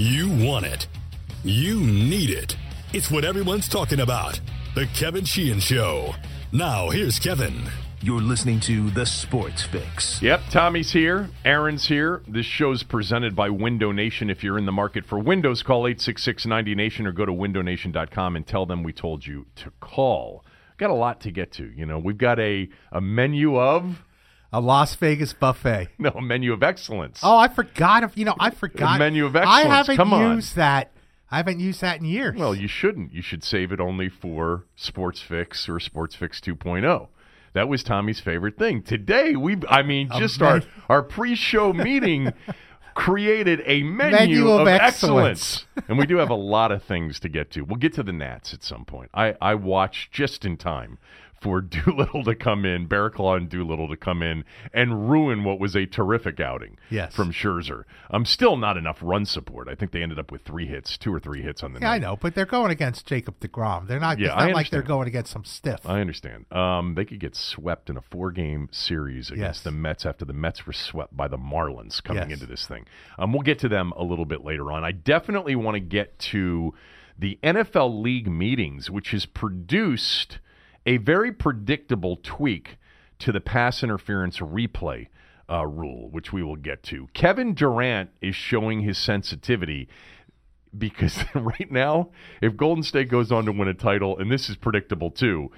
You want it. You need it. It's what everyone's talking about. The Kevin Sheehan Show. Now, here's Kevin. You're listening to The Sports Fix. Yep, Tommy's here. Aaron's here. This show's presented by Window Nation. If you're in the market for windows, call 866 90Nation or go to windownation.com and tell them we told you to call. Got a lot to get to. You know, we've got a, a menu of. A Las Vegas buffet. No, a menu of excellence. Oh, I forgot. If you know, I forgot. menu of excellence. I haven't Come on. used that. I haven't used that in years. Well, you shouldn't. You should save it only for Sports Fix or Sports Fix 2.0. That was Tommy's favorite thing. Today, we I mean, just our, our pre-show meeting created a menu, Menu of excellence. excellence. and we do have a lot of things to get to. We'll get to the Nats at some point. I, I watched just in time for Doolittle to come in, Barraclough and Doolittle to come in and ruin what was a terrific outing Yes. from Scherzer. Um, still not enough run support. I think they ended up with three hits, two or three hits on the yeah, night. I know, but they're going against Jacob Degrom. They're not. Yeah, it's not like they're going against some stiff. I understand. Um, they could get swept in a four-game series against Yes. the Mets after the Mets were swept by the Marlins coming Yes. into this thing. Um, we'll get to them a little bit later on. I definitely want to get to the NFL league meetings, which has produced a very predictable tweak to the pass interference replay uh, rule, which we will get to. Kevin Durant is showing his sensitivity because right now, if Golden State goes on to win a title, and this is predictable too,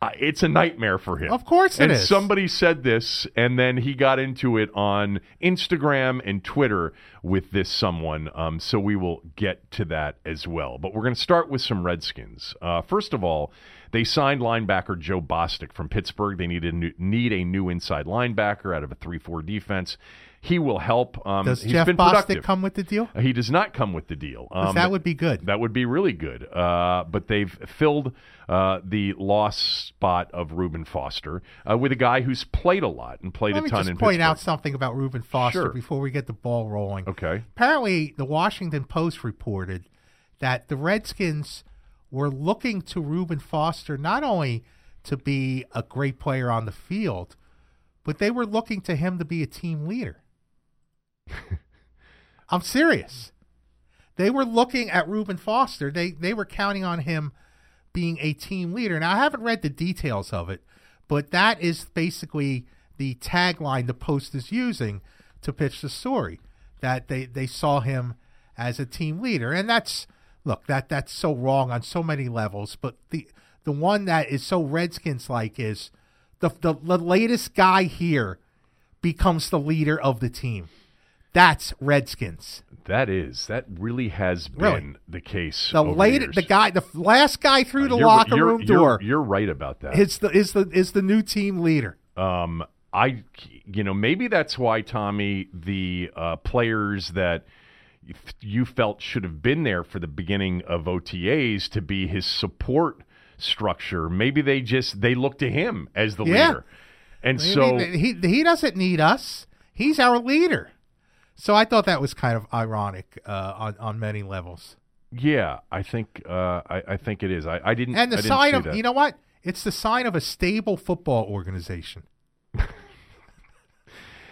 uh, it's a nightmare for him. Of course it and is. somebody said this, and then he got into it on Instagram and Twitter with this someone. Um, so we will get to that as well. But we're going to start with some Redskins. Uh, first of all, they signed linebacker Joe Bostic from Pittsburgh. They need a new, need a new inside linebacker out of a three-four defense. He will help. Um, Does he's Jeff been Bostic productive. come with the deal? He does not come with the deal. Um, that would be good. That would be really good. Uh, but they've filled uh, the lost spot of Reuben Foster uh, with a guy who's played a lot and played Let a me ton just in point Pittsburgh. out something about Reuben Foster Sure. before we get the ball rolling. Okay. Apparently, the Washington Post reported that the Redskins were looking to Reuben Foster not only to be a great player on the field, but they were looking to him to be a team leader. I'm serious. They were looking at Reuben Foster. They they were counting on him being a team leader. Now I haven't read the details of it, but that is basically the tagline the Post is using to pitch the story that they they saw him as a team leader, and that's look that that's so wrong on so many levels. But the the one that is so Redskins like is the, the the latest guy here becomes the leader of the team. That's Redskins. That is that really has been Really? the case. The late, the guy, the last guy through the locker you're- room you're- door You're right about that. is the is the is the new team leader. Um, I, you know, maybe that's why Tommy, the uh, players that you felt should have been there for the beginning of OTAs to be his support structure. Maybe they just they look to him as the Yeah. leader, and I so he he doesn't need us. He's our leader. So I thought that was kind of ironic uh, on on many levels. yeah, I think uh, I, I think it is. I, I didn't. And the I sign of that. you know what? It's the sign of a stable football organization.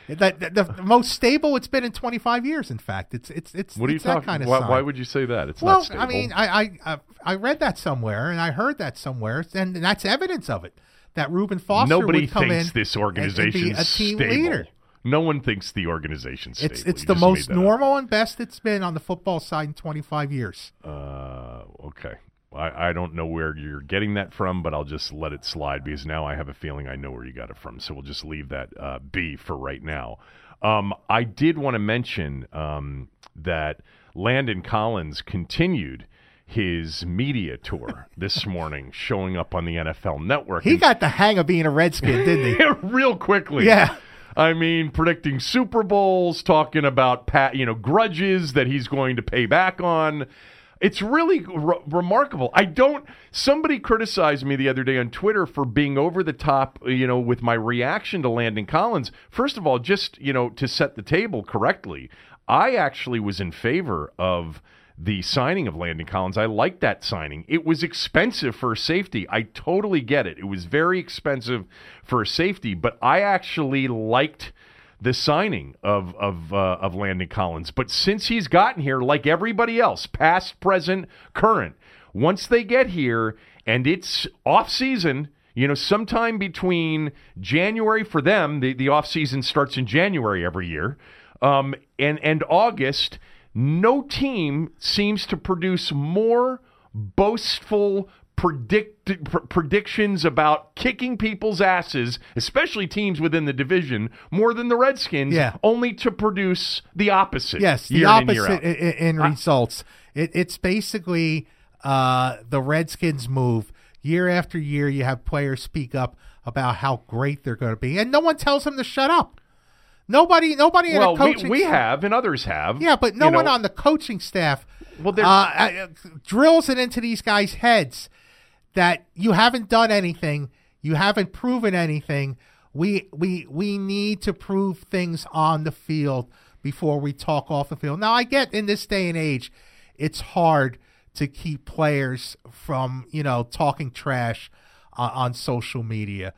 That, that- the most stable it's been in 25 years. In fact, it's it's it's, What are you it's that talking? kind of why, sign. why would you say that? It's well, not stable. I mean, I, I I read that somewhere, and I heard that somewhere, and that's evidence of it. That Reuben Foster Nobody would come thinks in this and- and organization be a team stable. leader. No one thinks the organization's stable. It's it's You the most that up. normal and best it's been on the football side in 25 years. Uh, okay. I, I don't know where you're getting that from, but I'll just let it slide because now I have a feeling I know where you got it from. So we'll just leave that uh, be for right now. Um, I did want to mention um, that Landon Collins continued his media tour this morning, showing up on the NFL Network. He And- got the hang of being a Redskin, didn't he? real quickly. Yeah. I mean, predicting Super Bowls, talking about pat, you know, grudges that he's going to pay back on. It's really re- remarkable. I don't. Somebody criticized me the other day on Twitter for being over the top, you know, with my reaction to Landon Collins. First of all, just you know, to set the table correctly, I actually was in favor of the signing of Landon Collins. I liked that signing. It was expensive for safety. I totally get it. It was very expensive for safety, but I actually liked the signing of of uh, of Landon Collins. But since he's gotten here, like everybody else, past, present, current, once they get here and it's off season, you know, sometime between January for them, the the off season starts in January every year, um, and and August. No team seems to produce more boastful predict pr- predictions about kicking people's asses, especially teams within the division, more than the Redskins. Yeah. only to produce the opposite. Yes, the in opposite out. in, in results. It, it's basically uh, the Redskins move year after year. You have players speak up about how great they're going to be, and no one tells them to shut up. Nobody, nobody in the we, coaching. we have, and others have. yeah, but no you know. one on the coaching staff Well, uh, uh, drills it into these guys' heads that you haven't done anything, you haven't proven anything. We we we need to prove things on the field before we talk off the field. Now, I get in this day and age, it's hard to keep players from you know talking trash uh, on social media.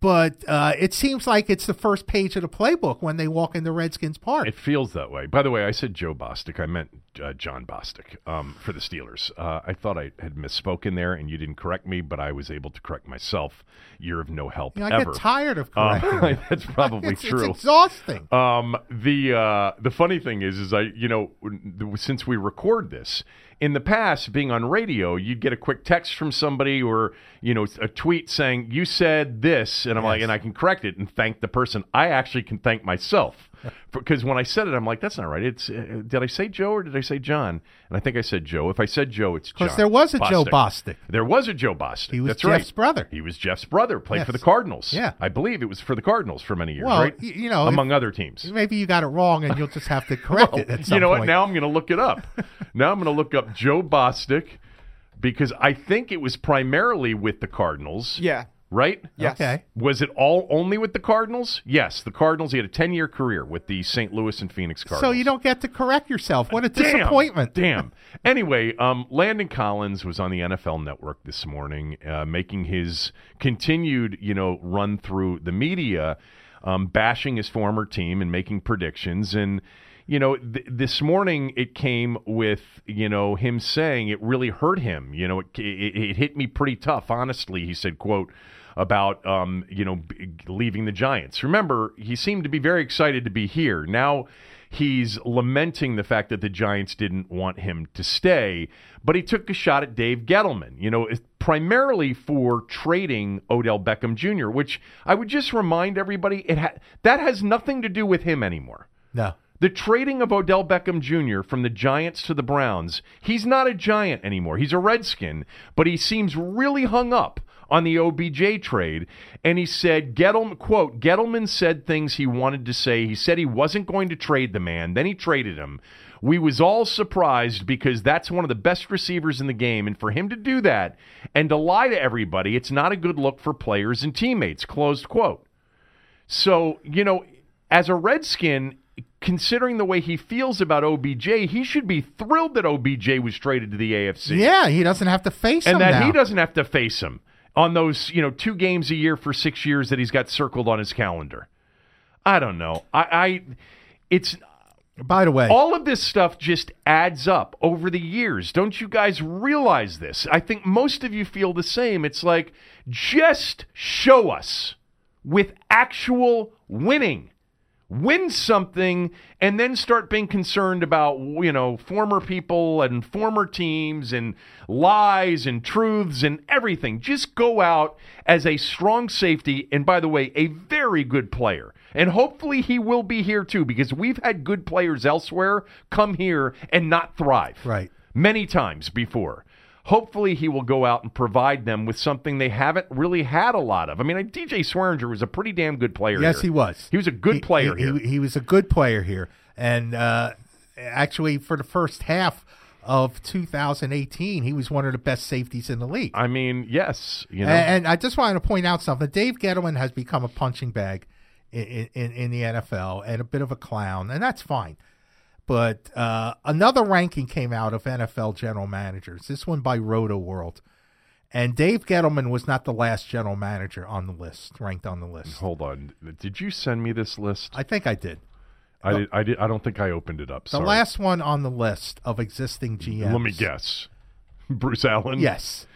But uh, it seems like it's the first page of the playbook when they walk into Redskins Park. It feels that way. By the way, I said Joe Bostic. I meant uh, John Bostic um, for the Steelers. Uh, I thought I had misspoken there, and you didn't correct me, but I was able to correct myself. You're of no help You know, I ever. get tired of Um, correcting. you. that's probably it's, true. It's exhausting. Um, the uh, the funny thing is, is I you know since we record this in the past, being on radio, you'd get a quick text from somebody or you know a tweet saying you said this, and I'm like, and I can correct it and thank the person. I actually can thank myself because when I said it, I'm like, that's not right. It's uh, did I say Joe or did I say John? And I think I said Joe. If I said Joe, it's Because there was a Joe Bostic. There was a Joe Bostic. He was That's Jeff's right. brother. He was Jeff's brother. Played Yes. for the Cardinals. Yeah. I believe it was for the Cardinals for many years. Well, right? y- you know, among if- other teams. Maybe you got it wrong, and you'll just have to correct Well, it at some you know point. what? Now I'm going to look it up. now I'm going to look up Joe Bostic because I think it was primarily with the Cardinals. Yeah. Right? Yes. Okay. Was it all only with the Cardinals? Yes, the Cardinals. He had a 10 year career with the St. Louis and Phoenix Cardinals. So you don't get to correct yourself. What a Damn, disappointment. Damn. Anyway, um, Landon Collins was on the NFL Network this morning, uh, making his continued, you know, run through the media, um, bashing his former team and making predictions. And you know, th- this morning it came with you know him saying it really hurt him. You know, it, it, it hit me pretty tough. Honestly, he said, "quote." About um, you know b- leaving the Giants. Remember, he seemed to be very excited to be here. Now he's lamenting the fact that the Giants didn't want him to stay, but he took a shot at Dave Gettleman, you know, primarily for trading Odell Beckham Jr., which I would just remind everybody it ha- that has nothing to do with him anymore. No. The trading of Odell Beckham Jr. from the Giants to the Browns, he's not a Giant anymore. He's a Redskin, but he seems really hung up on the OBJ trade. And he said, Gettleman, quote, Gettleman said things he wanted to say. He said he wasn't going to trade the man. Then he traded him. We was all surprised because that's one of the best receivers in the game. And for him to do that and to lie to everybody, it's not a good look for players and teammates, closed quote. So, you know, as a Redskin, considering the way he feels about OBJ, he should be thrilled that OBJ was traded to the AFC. Yeah, he doesn't have to face And him that now. he doesn't have to face him on those, you know, two games a year for six years that he's got circled on his calendar. I don't know. I, I it's By the way, all of this stuff just adds up over the years. Don't you guys realize this? I think most of you feel the same. It's like just show us with actual winning. Win something and then start being concerned about, you know, former people and former teams and lies and truths and everything. Just go out as a strong safety and, by the way, a very good player. And hopefully he will be here too because we've had good players elsewhere come here and not thrive. Right. Many times before. Hopefully he will go out and provide them with something they haven't really had a lot of. I mean, DJ Swearinger was a pretty damn good player. yes, here. he was. He was a good He- player he, here. He, he was a good player here, and uh, actually, for the first half of 2018, he was one of the best safeties in the league. I mean, yes, you know. And, and I just wanted to point out something. Dave Gettleman has become a punching bag in, in, in the NFL and a bit of a clown, and that's fine. But uh, another ranking came out of NFL general managers, this one by Roto World. And Dave Gettleman was not the last general manager on the list, ranked on the list. Hold on. Did you send me this list? I think I did. I did, I did. I don't think I opened it up. The last one on the list of existing GMs. Let me guess. Bruce Allen. Yes.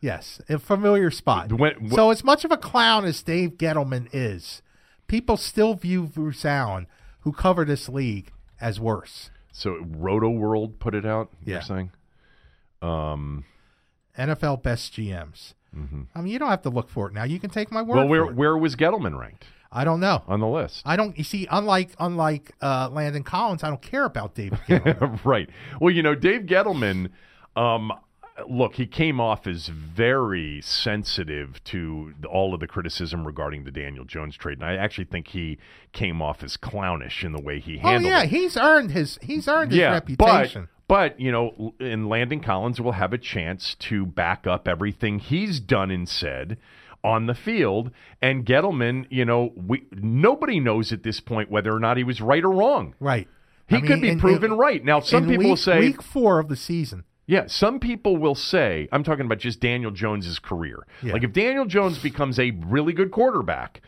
Yes. A familiar spot. When- wh- so, as much of a clown as Dave Gettleman is, people still view Bruce Allen, who covered this league, as worse. So Roto World put it out. Yeah. You're saying. Um. NFL best GMs. I mean, you don't have to look for it now. You can take my word Mm-hmm. Well, where where was Gettleman ranked I don't know. on the list? I don't. You see, unlike unlike uh, Landon Collins, I don't care about Gettleman. right. Well, you know, Dave Gettleman, um, look, he came off as very sensitive to all of the criticism regarding the Daniel Jones trade, and I actually think he came off as clownish in the way he handled. oh handled yeah, it. he's earned his he's earned his reputation. But, but you know, and Landon Collins will have a chance to back up everything he's done and said on the field. And Gettleman, you know, we nobody knows at this point whether or not he was right or wrong. right. He I mean, could be in- proven in- right. Now, some people week- say, week four of the season. Yeah, some people will say, I'm talking about just Daniel Jones's career. Yeah. Like if Daniel Jones becomes a really good quarterback,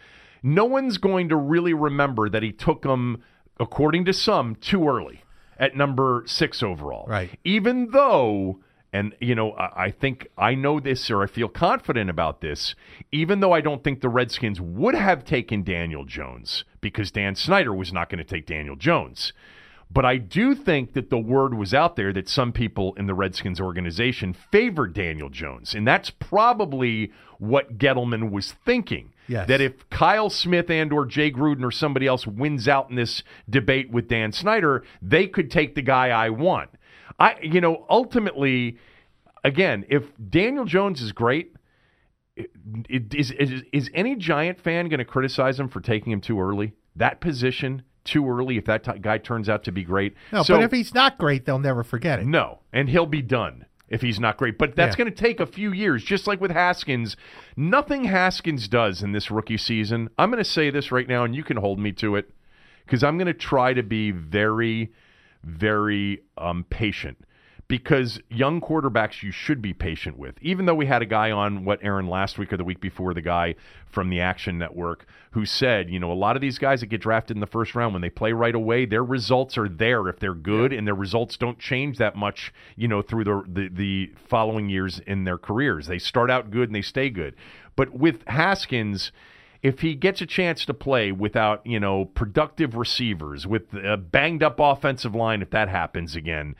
no one's going to really remember that he took him, according to some, too early at number six overall. Right. Even though, and you know, I, I think I know this or I feel confident about this, even though I don't think the Redskins would have taken Daniel Jones because Dan Snyder was not going to take Daniel Jones. But I do think that the word was out there that some people in the Redskins organization favored Daniel Jones. And that's probably what Gettleman was thinking. Yes. That if Kyle Smith and or Jay Gruden or somebody else wins out in this debate with Dan Snyder, they could take the guy I want. I you know, ultimately again, if Daniel Jones is great, is, is is any Giant fan going to criticize him for taking him too early? That position too early if that t- guy turns out to be great. No, So- but if he's not great, they'll never forget it. no, and he'll be done if he's not great. But that's Yeah. going to take a few years, just like with Haskins. Nothing Haskins does in this rookie season. I'm going to say this right now, and you can hold me to it, because I'm going to try to be very, very um, patient. Because young quarterbacks, you should be patient with. Even though we had a guy on what Aaron last week or the week before, the guy from the Action Network, who said, you know, a lot of these guys that get drafted in the first round, when they play right away, their results are there if they're good, and their results don't change that much, you know, through the, the the following years in their careers. They start out good and they stay good. But with Haskins, if he gets a chance to play without, you know, productive receivers, with a banged up offensive line, if that happens again,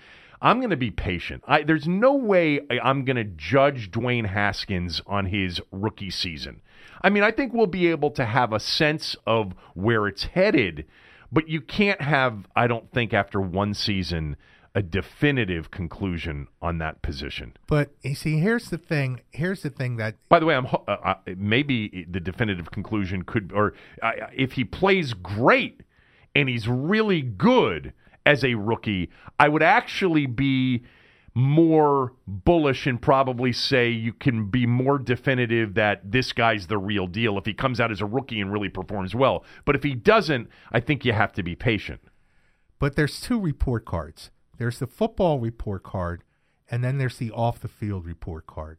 I'm going to be patient. I, there's no way I- I'm going to judge Dwayne Haskins on his rookie season. I mean, I think we'll be able to have a sense of where it's headed, but you can't have, I don't think, after one season, a definitive conclusion on that position. But you see, here's the thing. Here's the thing that By the way, I'm uh, uh, maybe the definitive conclusion could, or uh, if he plays great and he's really good as a rookie, I would actually be more bullish and probably say you can be more definitive that this guy's the real deal if he comes out as a rookie and really performs well. But if he doesn't, I think you have to be patient. But there's two report cards. There's the football report card, and then there's the off the field report card.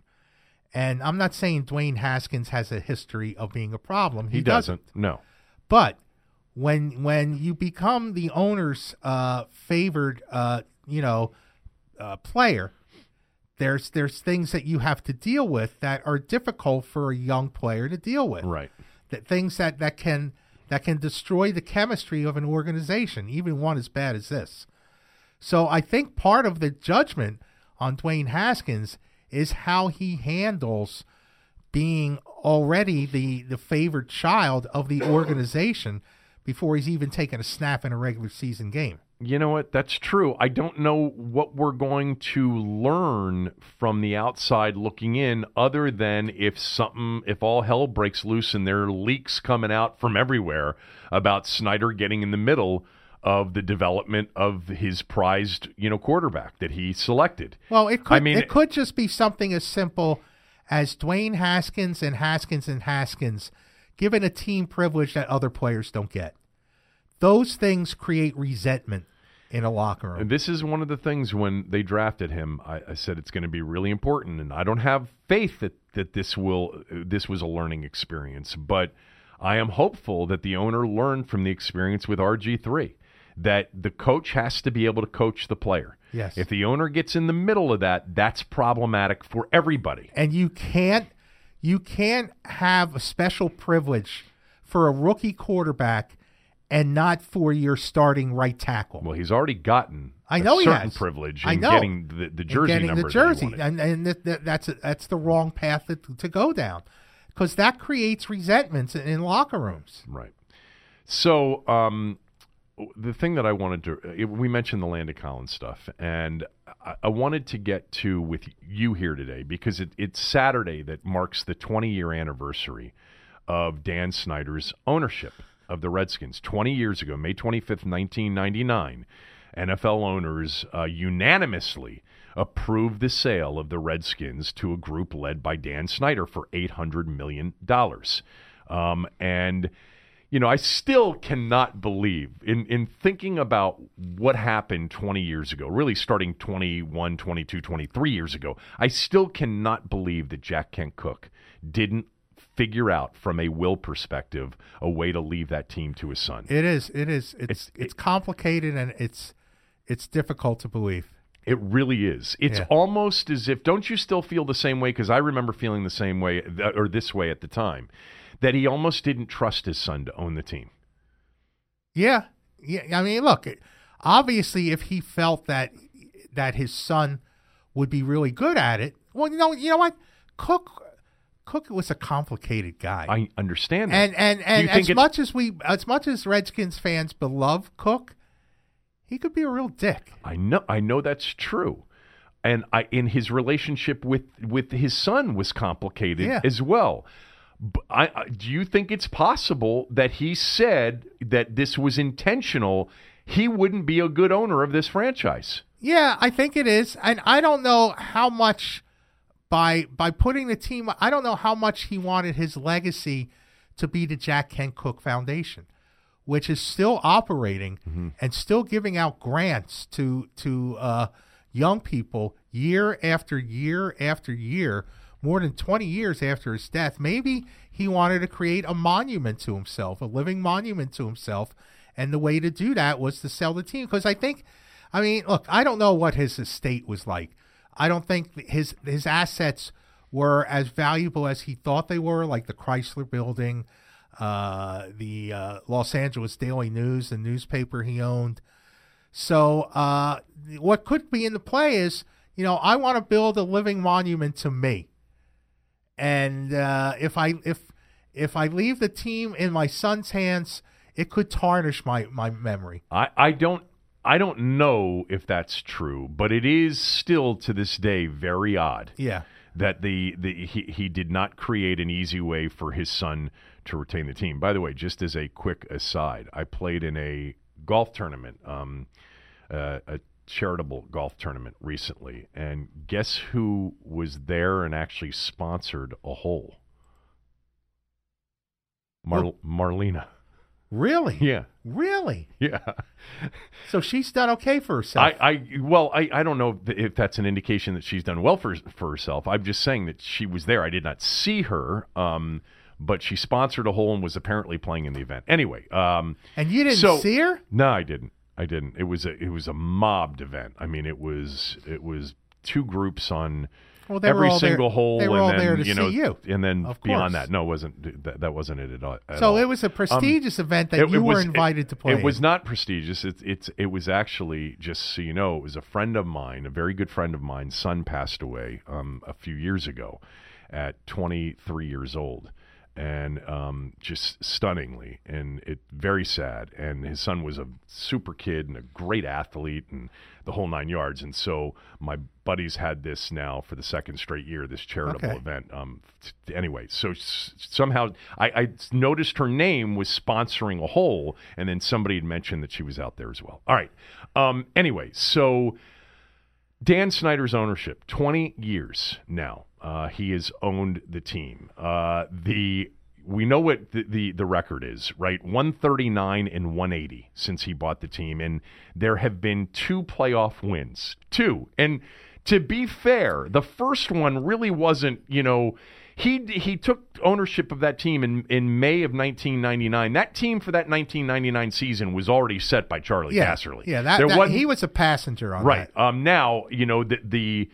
And I'm not saying Dwayne Haskins has a history of being a problem. He, He, doesn't. No. But when when you become the owner's uh, favored, uh, you know, uh, player, there's there's things that you have to deal with that are difficult for a young player to deal with Right. that things that, that can that can destroy the chemistry of an organization, even one as bad as this. So I think part of the judgment on Dwayne Haskins is how he handles being already the, the favored child of the organization before he's even taken a snap in a regular season game. You know what? That's true. I don't know what we're going to learn from the outside looking in, other than if something, if all hell breaks loose and there are leaks coming out from everywhere about Snyder getting in the middle of the development of his prized, you know, quarterback that he selected. Well, it could I mean, it could just be something as simple as Dwayne Haskins and Haskins and Haskins given a team privilege that other players don't get. Those things create resentment in a locker room. And this is one of the things when they drafted him. I, I said it's going to be really important, and I don't have faith that that this will this was a learning experience, but I am hopeful that the owner learned from the experience with RG three. That the coach has to be able to coach the player. Yes. If the owner gets in the middle of that, that's problematic for everybody. and you can't you can't have a special privilege for a rookie quarterback and not for your starting right tackle. Well, he's already gotten I know a he certain has. privilege I in know. getting the, the And jersey getting number the jersey, and and that, that, that's that's the wrong path to, to go down because that creates resentments in, in locker rooms. Right. So, um, the thing that I wanted to, uh, we mentioned the Landon Collins stuff, and I, wanted to get to with you here today because it, it's Saturday that marks the 20 year anniversary of Dan Snyder's ownership of the Redskins. 20 years ago, May 25th, 1999, NFL owners uh, unanimously approved the sale of the Redskins to a group led by Dan Snyder for $800 million. Um, and you know, I still cannot believe in, in thinking about what happened 20 years ago, really starting 21, 22, 23 years ago. I still cannot believe that Jack Kent Cooke didn't figure out from a will perspective a way to leave that team to his son. It is, it is, it's It's- it's, complicated and it's it's difficult to believe. It really is. It's Yeah. almost as if don't you still feel the same way because I remember feeling the same way or this way at the time that he almost didn't trust his son to own the team. Yeah, yeah. I mean, look, obviously, if he felt that that his son would be really good at it, well, you know, you know what, Cooke, Cooke was a complicated guy, I understand that. and and and as much as we, as much as Redskins fans beloved Cooke, he could be a real dick. I know I know that's true. And I in his relationship with with his son was complicated Yeah. as well. I, I, do you think it's possible that he said that this was intentional? He wouldn't be a good owner of this franchise. Yeah, I think it is, and I don't know how much by by putting the team. I don't know how much he wanted his legacy to be the Jack Kent Cooke Foundation, which is still operating and still giving out grants to to uh, young people year after year after year, more than twenty years after his death. Maybe he wanted to create a monument to himself, a living monument to himself, and the way to do that was to sell the team. Because I think, I mean, look, I don't know what his estate was like. I don't think his his assets were as valuable as he thought they were, like the Chrysler Building, uh, the uh, Los Angeles Daily News, the newspaper he owned. So, uh, what could be in the play is, you know, I want to build a living monument to me, and uh, if I if if I leave the team in my son's hands, it could tarnish my my memory. I, I don't I don't know if that's true, but it is still to this day very odd. Yeah. that the, the he, he did not create an easy way for his son to retain the team. By the way, just as a quick aside, I played in a golf tournament, um, uh, a charitable golf tournament recently, and guess who was there and actually sponsored a hole? Mar- Marlena. Really? Yeah, Really? yeah. So she's done okay for herself. I, I well, I, I don't know if- if that's an indication that she's done well for for herself. I'm just saying that she was there. I did not see her, um, but she sponsored a hole and was apparently playing in the event. Anyway, um, and you didn't so- see her? no, I didn't. I didn't. It was a it was a mobbed event. I mean, it was it was two groups on Well, every were all there- single hole, they were and all then there to you know, see you. and then Of beyond course. that, no, it wasn't that, that wasn't it at all. at So all. it was a prestigious event that It- you it were was- invited to play. It was not prestigious. It's it's it was actually just so you know, it was a friend of mine, a very good friend of mine. Son passed away um, a few years ago, at 23 years old, and um, just stunningly, and it very sad. And his son was a super kid and a great athlete, and the whole nine yards. And so my buddies had this now for the second straight year, this charitable Okay. event. Um, t- anyway, so s- somehow I, I noticed her name was sponsoring a hole, and then somebody had mentioned that she was out there as well. All right. Um, anyway, so Dan Snyder's ownership, 20 years now. Uh, he has owned the team. Uh, the we know what the, the, the record is, right? 139 and 180 since he bought the team. And there have been two playoff wins. Two. And to be fair, the first one really wasn't, you know, he he took ownership of that team in, in May of 1999. That team for that 1999 season was already set by Charley Yeah, Casserly. yeah. That, that- wasn't- he was a passenger on Right. that. Um, now, you know, the, the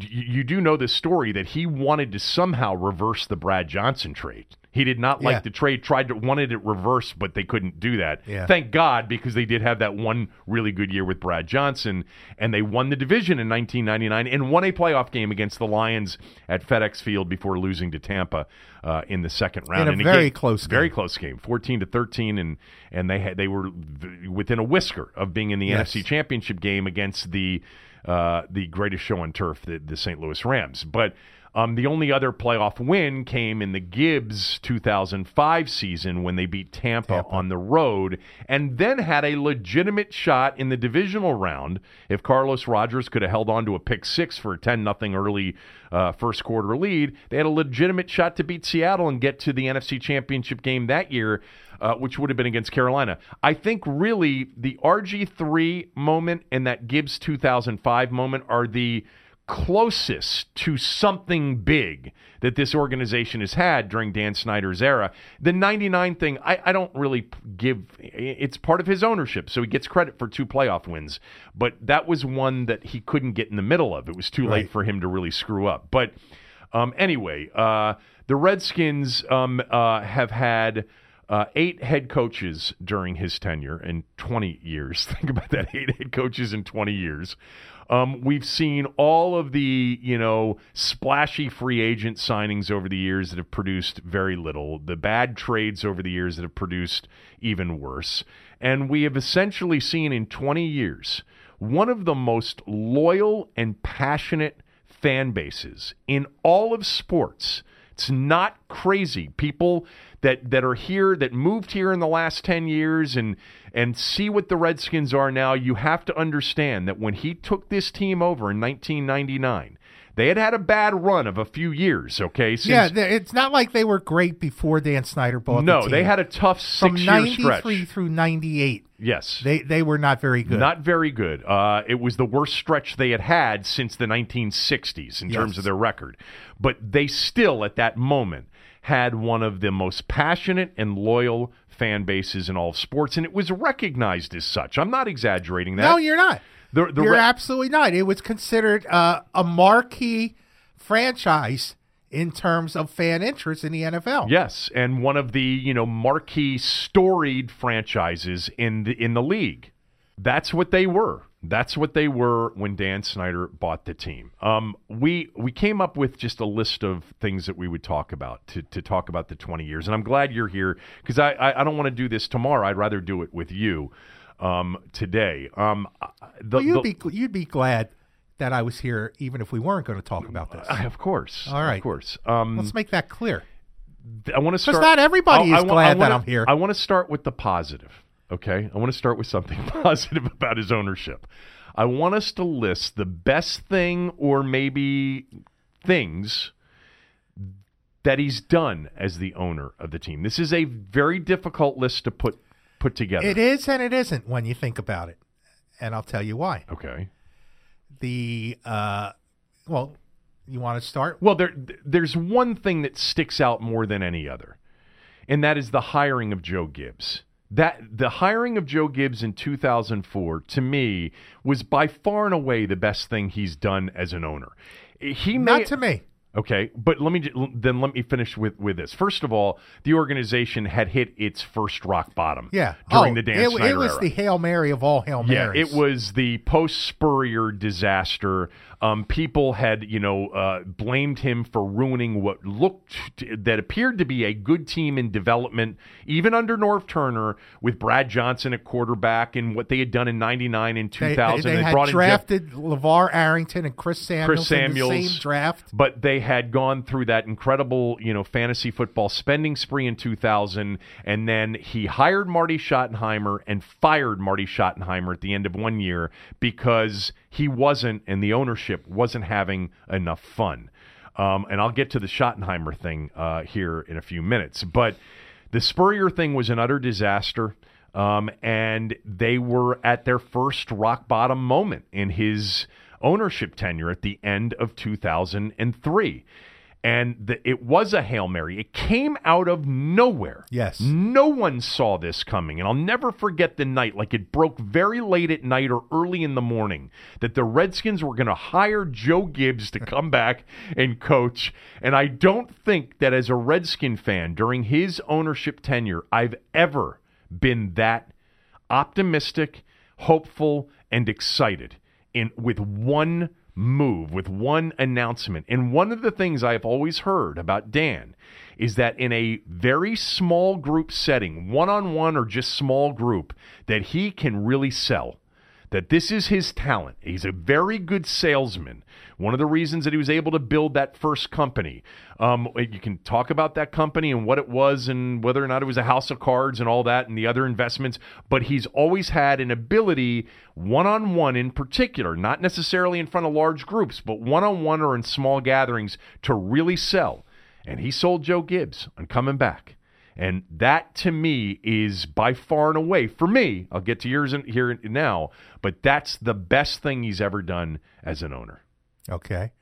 you do know this story that he wanted to somehow reverse the Brad Johnson trade. He did not like Yeah. the trade, tried to wanted it reversed, but they couldn't do that. Yeah. Thank God, because they did have that one really good year with Brad Johnson, and they won the division in 1999 and won a playoff game against the Lions at FedEx Field before losing to Tampa uh, in the second round. In a very game- close very game. close game, 14 to 13, and and they had they were within a whisker of being in the Yes. NFC Championship game against the uh, the greatest show on turf, the, the St. Louis Rams. But um, the only other playoff win came in the Gibbs 2005 season when they beat Tampa, on the road and then had a legitimate shot in the divisional round if Carlos Rogers could have held on to a pick six for a 10 nothing early uh, first quarter lead. They had a legitimate shot to beat Seattle and get to the NFC Championship game that year. Uh, which would have been against Carolina. I think really the RG3 moment and that Gibbs 2005 moment are the closest to something big that this organization has had during Dan Snyder's era. The 99 thing, I, I don't really give, it's part of his ownership, so he gets credit for two playoff wins. But that was one that he couldn't get in the middle of. It was too late for him to really screw up. But um, anyway, uh, the Redskins um, uh, have had. Uh, eight head coaches during his tenure in 20 years. Think about that. Eight head coaches in 20 years. Um, we've seen all of the, you know, splashy free agent signings over the years that have produced very little, the bad trades over the years that have produced even worse. And we have essentially seen in 20 years one of the most loyal and passionate fan bases in all of sports. It's not crazy. People that that are here that moved here in the last 10 years and and see what the Redskins are now, you have to understand that when he took this team over in 1999, they had had a bad run of a few years, okay? Since, yeah, it's not like they were great before Dan Snyder bought the No, team. they had a tough from 6-year '93 stretch. through '98. Yes. They they were not very good. Not very good. Uh, it was the worst stretch they had had since the 1960s in terms of their record. But they still, at that moment, had one of the most passionate and loyal fan bases in all of sports, and it was recognized as such. I'm not exaggerating that. no, you're not. The- the you're Re- absolutely not. It was considered uh, a marquee franchise in terms of fan interest in the NFL. Yes, and one of the you know marquee storied franchises in the in the league. That's what they were. That's what they were when Dan Snyder bought the team. Um, we we came up with just a list of things that we would talk about to, to talk about the 20 years, and I'm glad you're here because I, I I don't want to do this tomorrow. I'd rather do it with you um, today. Um, the, Well, you'd the- be you'd be glad that I was here, even if we weren't going to talk about this. of course, All right. of course. Um, Let's make that clear. I want to start. not everybody I- is I glad I that wanna- I'm here. I want to start with the positive. Okay, I want to start with something positive about his ownership. I want us to list the best thing, or maybe things that he's done as the owner of the team. This is a very difficult list to put put together. It is and it isn't when you think about it, and I'll tell you why. Okay. The uh, well, you want to start? Well, there there's one thing that sticks out more than any other, and that is the hiring of Joe Gibbs. That the hiring of Joe Gibbs in 2004 to me was by far and away the best thing he's done as an owner. He may, Not to me. Okay, but let me then let me finish with with this. First of all, the organization had hit its first rock bottom. Yeah. during oh, the Dan it, Snyder it was era. the hail mary of all hail marys. Yeah, it was the post Spurrier disaster. Um, people had, you know, uh, blamed him for ruining what looked to, that appeared to be a good team in development, even under Norv Turner, with Brad Johnson at quarterback and what they had done in '99 and They, 2000. they, they had brought in Jeff- drafted LaVar Arrington and Chris Samuels, Chris in the same draft. But they had gone through that incredible, you know, fantasy football spending spree in 2000, and then he hired Marty Schottenheimer and fired Marty Schottenheimer at the end of one year because he wasn't, and the ownership wasn't having enough fun. Um, and I'll get to the Schottenheimer thing uh, here in a few minutes. But the Spurrier thing was an utter disaster. Um, and they were at their first rock bottom moment in his ownership tenure at the end of 2003 and the, it was a hail mary. It came out of nowhere. Yes. no one saw this coming, and I'll never forget the night. Like it broke very late at night or early in the morning that the Redskins were going to hire Joe Gibbs to come back and coach. And I don't think that as a Redskin fan during his ownership tenure, I've ever been that optimistic, hopeful, and excited in with one move, with one announcement. And one of the things I've always heard about Dan is that in a very small group setting, one on one or just small group, that he can really sell. That this is his talent. He's a very good salesman. One of the reasons that he was able to build that first company. Um, you can talk about that company and what it was and whether or not it was a house of cards and all that and the other investments, but he's always had an ability one on one in particular, not necessarily in front of large groups, but one on one or in small gatherings to really sell. And he sold Joe Gibbs on coming back. And that to me is by far and away, for me, I'll get to yours in, here now, but that's the best thing he's ever done as an owner. Okay.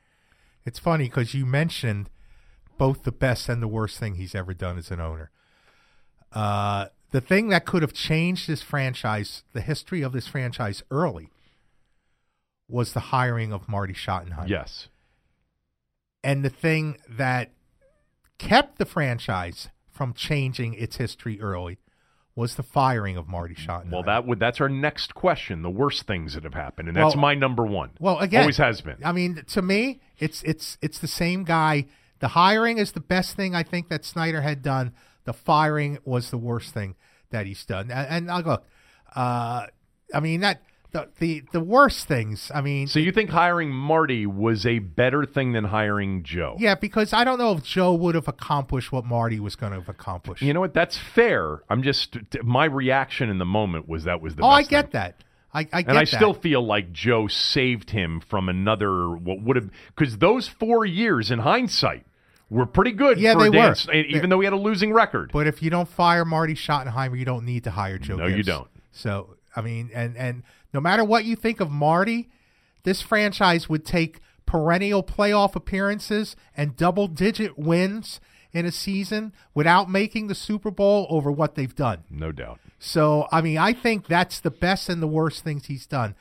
It's funny because you mentioned both the best and the worst thing he's ever done as an owner. Uh, the thing that could have changed this franchise, the history of this franchise early, was the hiring of Marty Schottenheimer. Yes. And the thing that kept the franchise from changing its history early was the firing of Marty Schottenheimer. Well, that would that's our next question. The worst things that have happened, and that's Well- my number one. Well, again, always has been. I mean, to me, it's it's it's the same guy. The hiring is the best thing I think that Snyder had done. The firing was the worst thing that he's done. And, and look, uh, I mean that the, the the worst things. I mean, So you think hiring Marty was a better thing than hiring Joe? yeah, because I don't know if Joe would have accomplished what Marty was going to have accomplished. You know what? That's fair. I'm just my reaction in the moment was that was the oh, I get thing. that. I, I get And I that. still feel like Joe saved him from another what would have because those four years in hindsight were pretty good. Yeah, for they were. Even though he had a losing record. But if you don't fire Marty Schottenheimer, you don't need to hire Joe. No, you don't. So I mean, and and no matter what you think of Marty, this franchise would take perennial playoff appearances and double digit wins in a season without making the Super Bowl over what they've done. no doubt. So I mean, I think that's the best and the worst things he's done.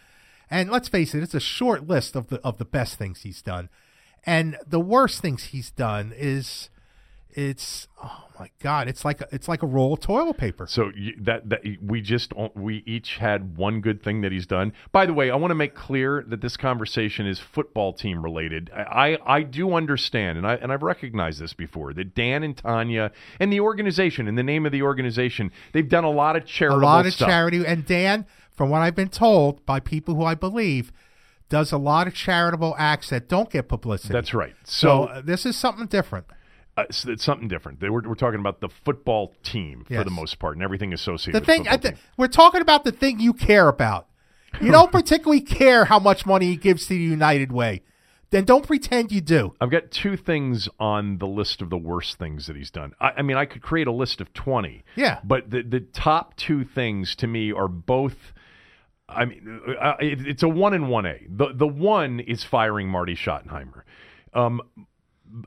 And let's face it, it's a short list of the of the best things he's done. And the worst things he's done is it's oh my god, it's like a, it's like a roll of toilet paper. So you, that that we just we each had one good thing that he's done. By the way, I want to make clear that this conversation is football team related. I I, I do understand, and I and I've recognized this before that Dan and Tanya and the organization, in the name of the organization, they've done a lot of charitable, a lot of stuff. charity. And Dan, from what I've been told by people who I believe, does a lot of charitable acts that don't get publicity. That's right. So, So, uh, this is something different. Uh, so it's something different. They- We're, we're talking about the football team for Yes. the most part, and everything associated. The with thing th- we're talking about the thing you care about. You don't particularly care how much money he gives to the United Way. Then don't pretend you do. I've got two things on the list of the worst things that he's done. I, I mean, I could create a list of 20. Yeah. But the, the top two things to me are both. I mean, uh, it, it's a one and one A. The the one is firing Marty Schottenheimer. Um,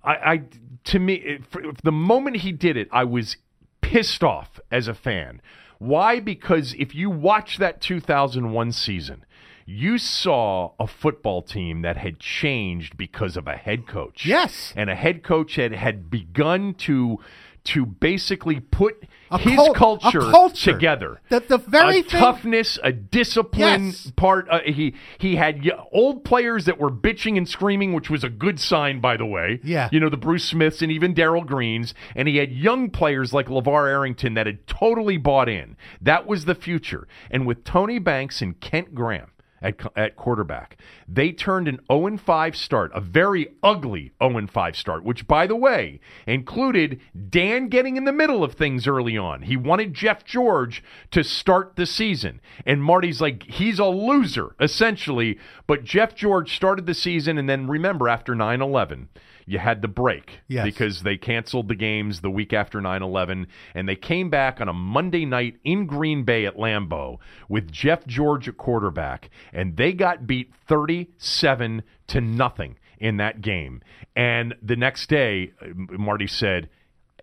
I, I to me, for, the moment he did it, I was pissed off as a fan. Why? Because if you watch that 2001 season, you saw a football team that had changed because of a head coach. Yes. and a head coach had had begun to to basically put A his cult- culture, culture. together. The- the very a thing- toughness, a discipline Yes. part. Uh, he he had old players that were bitching and screaming, which was a good sign, by the way. Yeah. you know the Bruce Smiths and even Darrell Greens, and he had young players like LaVar Arrington that had totally bought in. That was the future. And with Tony Banks and Kent Graham at, at quarterback. They turned an 0 5 start, a very ugly 0 5 start, which, by the way, included Dan getting in the middle of things early on. He wanted Jeff George to start the season. And Marty's like, he's a loser, essentially. But Jeff George started the season, and then remember, after 9 11, you had the break Yes. because they canceled the games the week after 9-11 and they came back on a monday night in green bay at lambeau with jeff george at quarterback and they got beat 37 to nothing in that game and the next day uh, marty said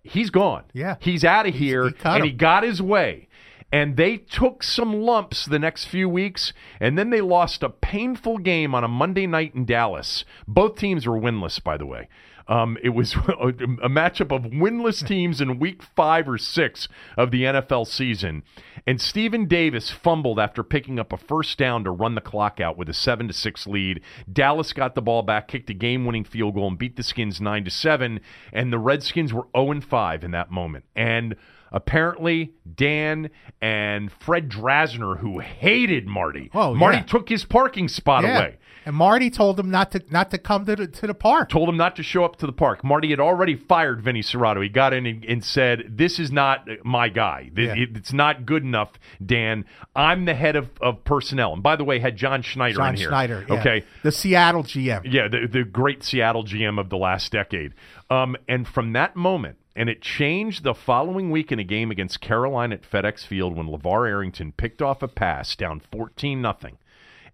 he's gone Yeah. he's out of here he and him. he got his way and they took some lumps the next few weeks, and then they lost a painful game on a Monday night in Dallas. Both teams were winless, by the way. Um, it was a matchup of winless teams in week five or six of the NFL season. And Stephen Davis fumbled after picking up a first down to run the clock out with a seven to six lead. Dallas got the ball back, kicked a game winning field goal, and beat the Skins nine to seven. And the Redskins were 0 5 in that moment. And Apparently, Dan and Fred Drasner, who hated Marty, Oh, Marty yeah. took his parking spot Yeah. away. And Marty told him not to not to come to the to the park. Told him not to show up to the park. Marty had already fired Vinny Cerrato. He got in and, and said, "This is not my guy. Yeah. it- It's not good enough, Dan. I'm the head of, of personnel." And by the way, had John Schneider John in here. Schneider. yeah. Okay, The Seattle GM. Yeah, the, the great Seattle GM of the last decade. Um, and from that moment, and it changed the following week in a game against Carolina at FedEx Field when LaVar Arrington picked off a pass down 14 nothing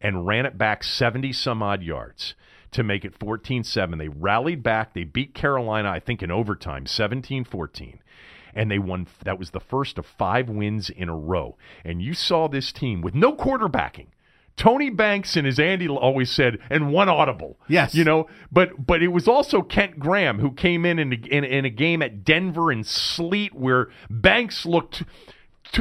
and ran it back 70 some odd yards to make it 14 7. They rallied back. They beat Carolina, I think, in overtime, 17 14 and they won. That was the first of five wins in a row. And you saw this team with no quarterbacking. Tony Banks and as Andy always said, and one audible. Yes. you know, but but it was also Kent Graham who came in in a, in, in a game at Denver in sleet where Banks looked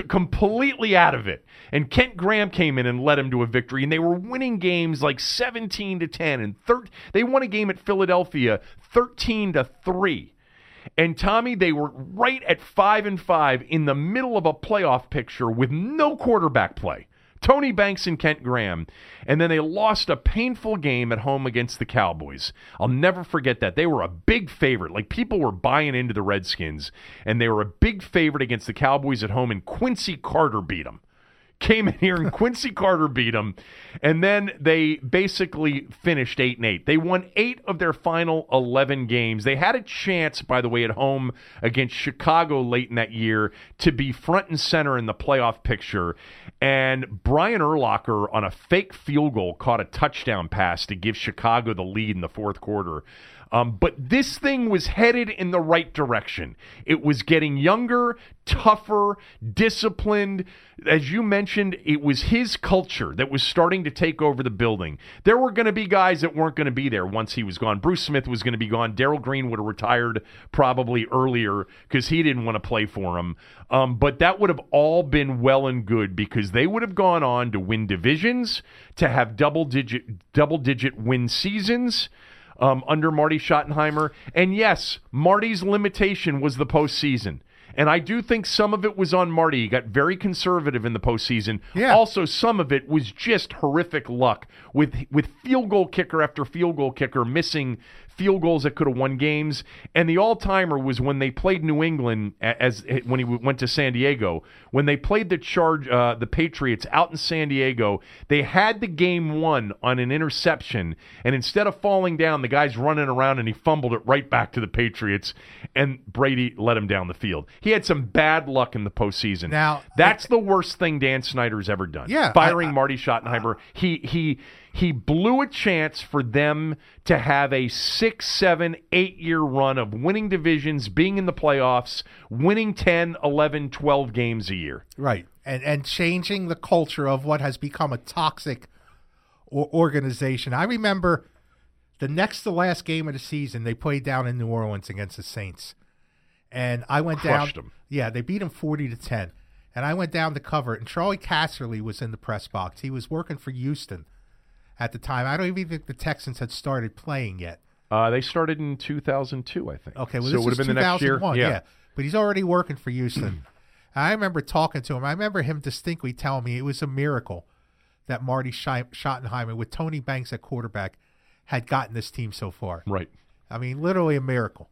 completely out of it, and Kent Graham came in and led him to a victory, and they were winning games like seventeen to ten and thir- They won a game at Philadelphia thirteen to three. And Tommy, they were right at five and five in the middle of a playoff picture with no quarterback play. Tony Banks and Kent Graham. And then they lost a painful game at home against the Cowboys. I'll never forget that. They were a big favorite. Like people were buying into the Redskins, and they were a big favorite against the Cowboys at home, and Quincy Carter beat them came in here and Quincy Carter beat them, and then they basically finished eight and eight. They won eight of their final eleven games. They had a chance, by the way, at home against Chicago late in that year to be front and center in the playoff picture. And Brian Urlacher on a fake field goal caught a touchdown pass to give Chicago the lead in the fourth quarter. Um, but this thing was headed in the right direction. It was getting younger, tougher, disciplined. As you mentioned, it was his culture that was starting to take over the building. There were going to be guys that weren't going to be there once he was gone. Bruce Smith was going to be gone. Darrell Green would have retired probably earlier because he didn't want to play for him. Um, but that would have all been well and good because they would have gone on to win divisions, to have double digit double digit win seasons um, under Marty Schottenheimer. And yes, Marty's limitation was the postseason. And I do think some of it was on Marty. He got very conservative in the postseason. Yeah. Also, some of it was just horrific luck with with field goal kicker after field goal kicker missing field goals that could have won games. And the all timer was when they played New England a- as when he went to San Diego. When they played the charge, uh, the Patriots out in San Diego, they had the game won on an interception. And instead of falling down, the guy's running around and he fumbled it right back to the Patriots. And Brady let him down the field. He had some bad luck in the postseason. Now- that's the worst thing Dan Snyder's ever done. Yeah, firing I- I- Marty Schottenheimer. He he he blew a chance for them to have a six, seven, eight year run of winning divisions, being in the playoffs, winning 10, 11, 12 games a year. Right. And and changing the culture of what has become a toxic organization. I remember the next to last game of the season they played down in New Orleans against the Saints. And I went Crushed down 'em. Yeah, they beat them 40 to 10. And I went down to cover it and Charley Casserly was in the press box. He was working for Houston at the time. I don't even think the Texans had started playing yet. Uh, they started in 2002, I think. Okay, well, so this it would have been the next year. 2001, yeah. But he's already working for Houston. I remember talking to him. I remember him distinctly telling me it was a miracle that Marty Schottenheimer with Tony Banks at quarterback had gotten this team so far. Right. I mean, literally a miracle.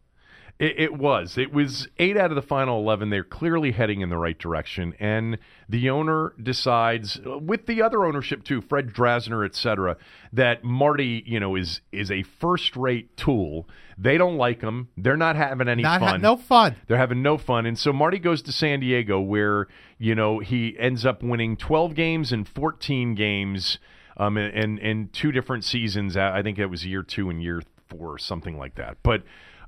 It, it was. It was eight out of the final 11. They're clearly heading in the right direction. And the owner decides, with the other ownership too, Fred Drasner, et cetera, that Marty, you know, is is a first rate tool. They don't like him. They're not having any Not ha- fun. no fun. They're having no fun. And so Marty goes to San Diego where, you know, he ends up winning 12 games and 14 games um, in, in, in two different seasons. I think it was year two and year four or something like that. But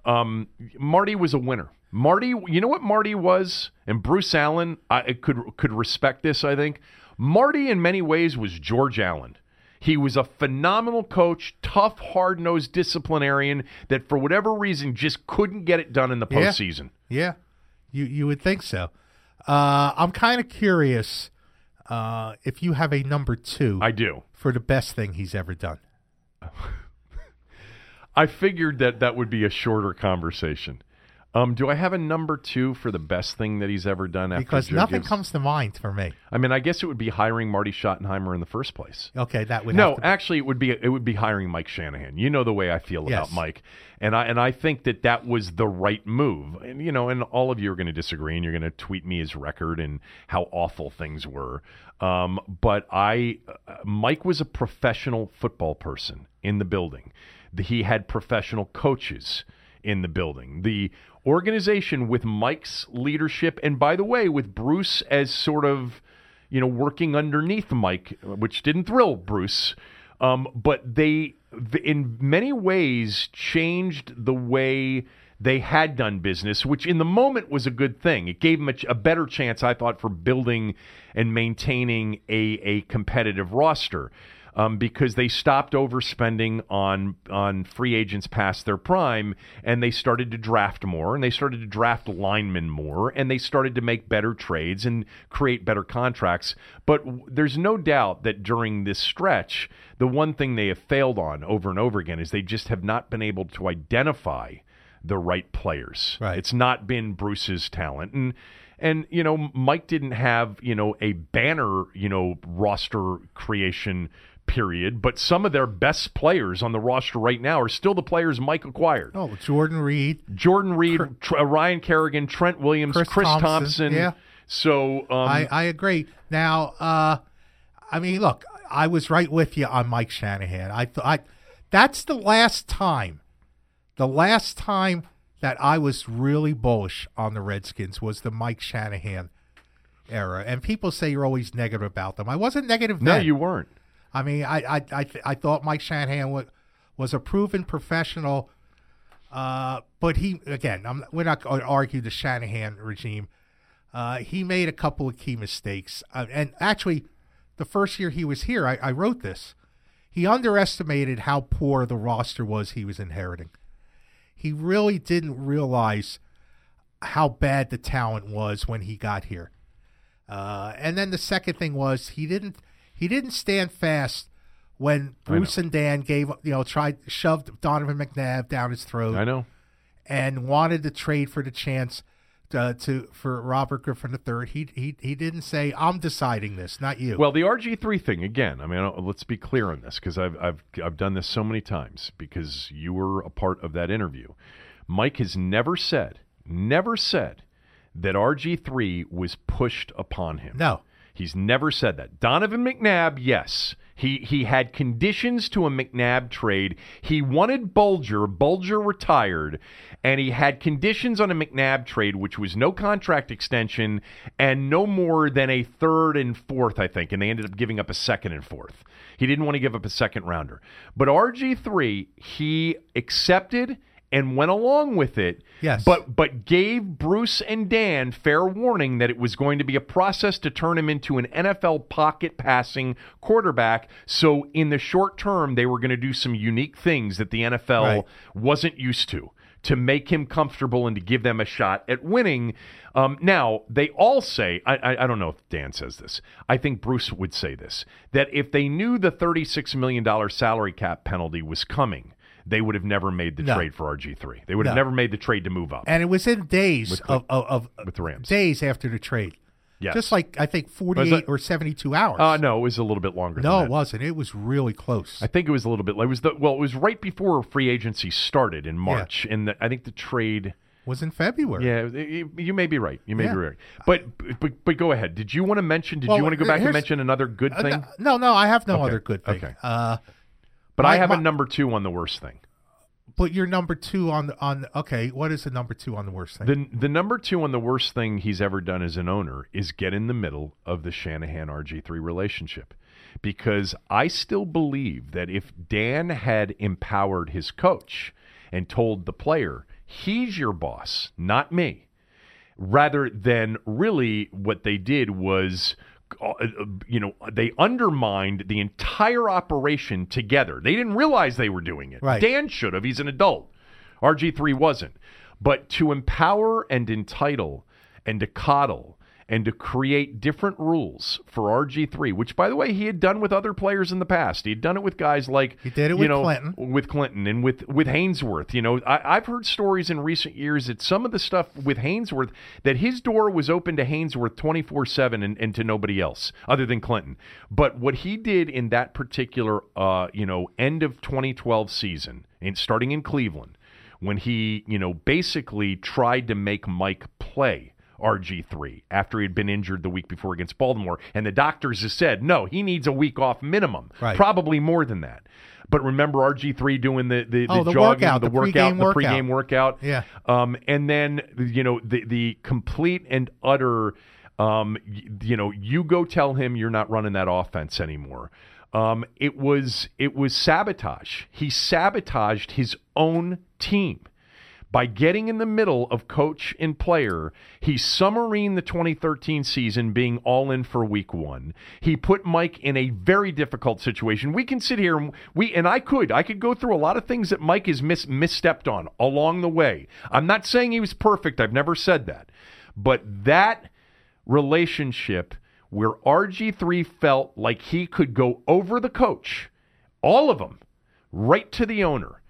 um, Marty was a winner. Marty, you know what Marty was? And Bruce Allen I could could respect this, I think. Marty in many ways was George Allen. He was a phenomenal coach, tough, hard-nosed disciplinarian that for whatever reason just couldn't get it done in the Yeah. postseason. Yeah, you you would think so. Uh, I'm kind of curious uh, if you have a number two I do. for the best thing he's ever done. I figured that that would be a shorter conversation. Um, do I have a number two for the best thing that he's ever done? After Because Joe nothing Gibbs? comes to mind for me. I mean, I guess it would be hiring Marty Schottenheimer in the first place. Okay, that would No, have to be- actually, it would be it would be hiring Mike Shanahan. You know the way I feel Yes. about Mike, and I and I think that that was the right move. And you know, and all of you are going to disagree, and you're going to tweet me his record and how awful things were. Um, but I, uh, Mike was a professional football person in the building. He had professional coaches in the building. The organization with Mike's leadership, and by the way, with Bruce as sort of you know, working underneath Mike, which didn't thrill Bruce. Um, but they, in many ways, changed the way they had done business, which in the moment was a good thing. It gave them a, a better chance, I thought, for building and maintaining a, a competitive roster. Um, because they stopped overspending on on free agents past their prime, and they started to draft more, and they started to draft linemen more, and they started to make better trades and create better contracts. But w- there's no doubt that during this stretch, the one thing they have failed on over and over again is they just have not been able to identify the right players. Right. It's not been Bruce's talent, and and you know Mike didn't have you know a banner you know roster creation period, but some of their best players on the roster right now are still the players Mike acquired. Oh, Jordan Reed. Jordan Reed, Tr- uh, Ryan Kerrigan, Trent Williams, Chris Chris, Thompson, Thompson. yeah. So um, I, I agree. Now, uh, I mean, look, I was right with you on Mike Shanahan. I thought I, that's the last time, the last time that I was really bullish on the Redskins was the Mike Shanahan era. And people say you're always negative about them. I wasn't negative no, then. you weren't. I mean, I I I, I thought Mike Shanahan was, was a proven professional, uh, but he again, I'm, we're not going to argue the Shanahan regime. Uh, he made a couple of key mistakes, uh, and actually, the first year he was here, I, I wrote this. He underestimated how poor the roster was he was inheriting. He really didn't realize how bad the talent was when he got here. Uh, and then the second thing was he didn't he didn't stand fast when Bruce and Dan gave you know tried shoved Donovan McNabb down his throat I know. and wanted to trade for the chance uh, to for Robert Griffin III. He he he didn't say I'm deciding this, not you. Well, the RG three thing again. I mean, let's be clear on this because I've I've I've done this so many times because you were a part of that interview. Mike has never said, never said that RG three was pushed upon him. no. He's never said that. Donovan McNabb, yes. He he had conditions to a McNabb trade. He wanted Bulger. Bulger retired, and he had conditions on a McNabb trade, which was no contract extension and no more than a third and fourth, I think. And they ended up giving up a second and fourth. He didn't want to give up a second rounder. But RG three, he accepted and went along with it. Yes. But but gave Bruce and Dan fair warning that it was going to be a process to turn him into an NFL pocket passing quarterback. So in the short term, they were going to do some unique things that the NFL Right. wasn't used to to make him comfortable and to give them a shot at winning. Um, now they all say, I, I, I don't know if Dan says this. I think Bruce would say this that if they knew the thirty-six million dollar salary cap penalty was coming. They would have never made the No. trade for RG3. They would have never made the trade to move up And it was in days With the- of, of, of with the Rams. days after the trade. Yes. Just like I think forty Was or seventy two hours. Uh, no, it was a little bit longer. no, it wasn't. It was really close. I think it was a little bit. It was the well, it was right before free agency started in March, and the, I think the trade. was in February. Yeah, you, you may be right. You may Yeah. be right. But, but but go ahead. Did you want to mention? Did Well, you want to go back and mention another good Uh, thing? no, no, I have no Okay, other good thing. okay. Uh, but my- I have my- a number two on the worst thing. but you're number two on the on. Okay, what is the number two on the worst thing? The the number two on the worst thing he's ever done as an owner is get in the middle of the Shanahan RG three relationship, because I still believe that if Dan had empowered his coach and told the player he's your boss, not me, rather than really what they did was. Uh, You know, they undermined the entire operation together. They didn't realize they were doing it. Right. Dan should have. He's an adult. RG3 wasn't. But to empower and entitle and to coddle and to create different rules for RG3, which by the way he had done with other players in the past. He had done it with guys like He did it you with know, Clinton. with Clinton and with with Haynesworth. You know, I, I've heard stories in recent years that some of the stuff with Haynesworth that his door was open to Haynesworth twenty four seven and to nobody else other than Clinton. But what he did in that particular, uh, you know, end of twenty twelve season, and starting in Cleveland, when he you know basically tried to make Mike play. RG3 after he had been injured the week before against Baltimore. And the doctors have said, no, he needs a week off minimum. Right. Probably more than that. But remember RG3 doing the the, the, Oh, the jogging, workout, the, the workout, pregame the workout. pregame workout. Yeah. Um, and then you know the the complete and utter. Um, you know, you go tell him you're not running that offense anymore. Um, it was it was sabotage. He sabotaged his own team by getting in the middle of coach and player, he submarined the 2013 season being all in for week one. He put Mike in a very difficult situation. We can sit here and we and I could I could go through a lot of things that Mike has mis, misstepped on along the way. I'm not saying he was perfect. I've never said that, but that relationship where RG3 felt like he could go over the coach, all of them, right to the owner,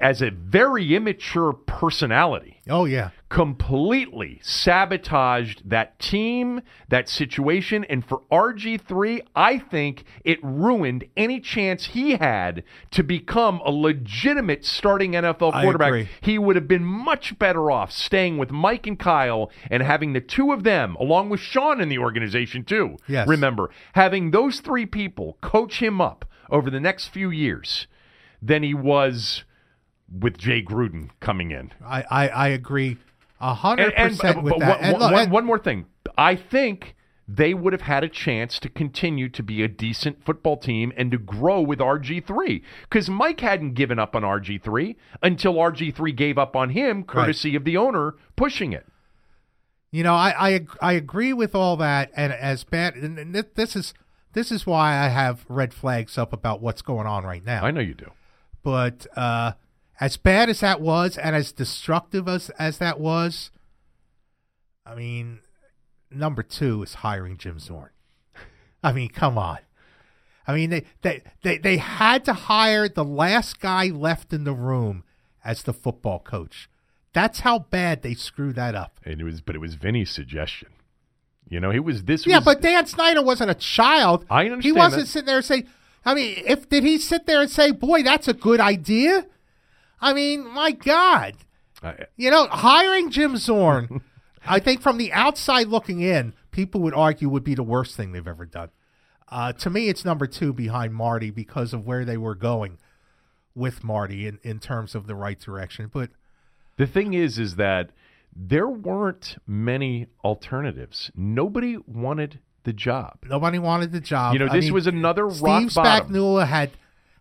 as a very immature personality, oh yeah, completely sabotaged that team, that situation. And for RG3, I think it ruined any chance he had to become a legitimate starting NFL quarterback. He would have been much better off staying with Mike and Kyle and having the two of them, along with Sean in the organization too. Yes. Remember, having those three people coach him up over the next few years than he was with Jay Gruden coming in. I I, I agree a hundred percent with that. And one- look, one- one more thing. I think they would have had a chance to continue to be a decent football team and to grow with RG3 because Mike hadn't given up on RG3 until RG3 gave up on him, courtesy of the owner pushing it. You know, I, I I agree with all that, and as bad, and this is this is why I have red flags up about what's going on right now. I know you do. But uh, as bad as that was, and as destructive as as that was, I mean, number two is hiring Jim Zorn. I mean, come on. I mean, they they they, they had to hire the last guy left in the room as the football coach. That's how bad they screwed that up. And it was, but it was Vinny's suggestion. You know, it was this. Yeah, was, but Dan Snyder wasn't a child. I understand. He wasn't that. sitting there and say, I mean, if did he sit there and say, "Boy, that's a good idea"? I mean, my God, I- you know, hiring Jim Zorn, I think from the outside looking in, people would argue would be the worst thing they've ever done. Uh, to me, it's number two behind Marty because of where they were going with Marty in, in terms of the right direction. But The thing is, is that there weren't many alternatives. Nobody wanted the job. nobody wanted the job. You know, I this mean, was another Steve rock bottom. Spagnuolo had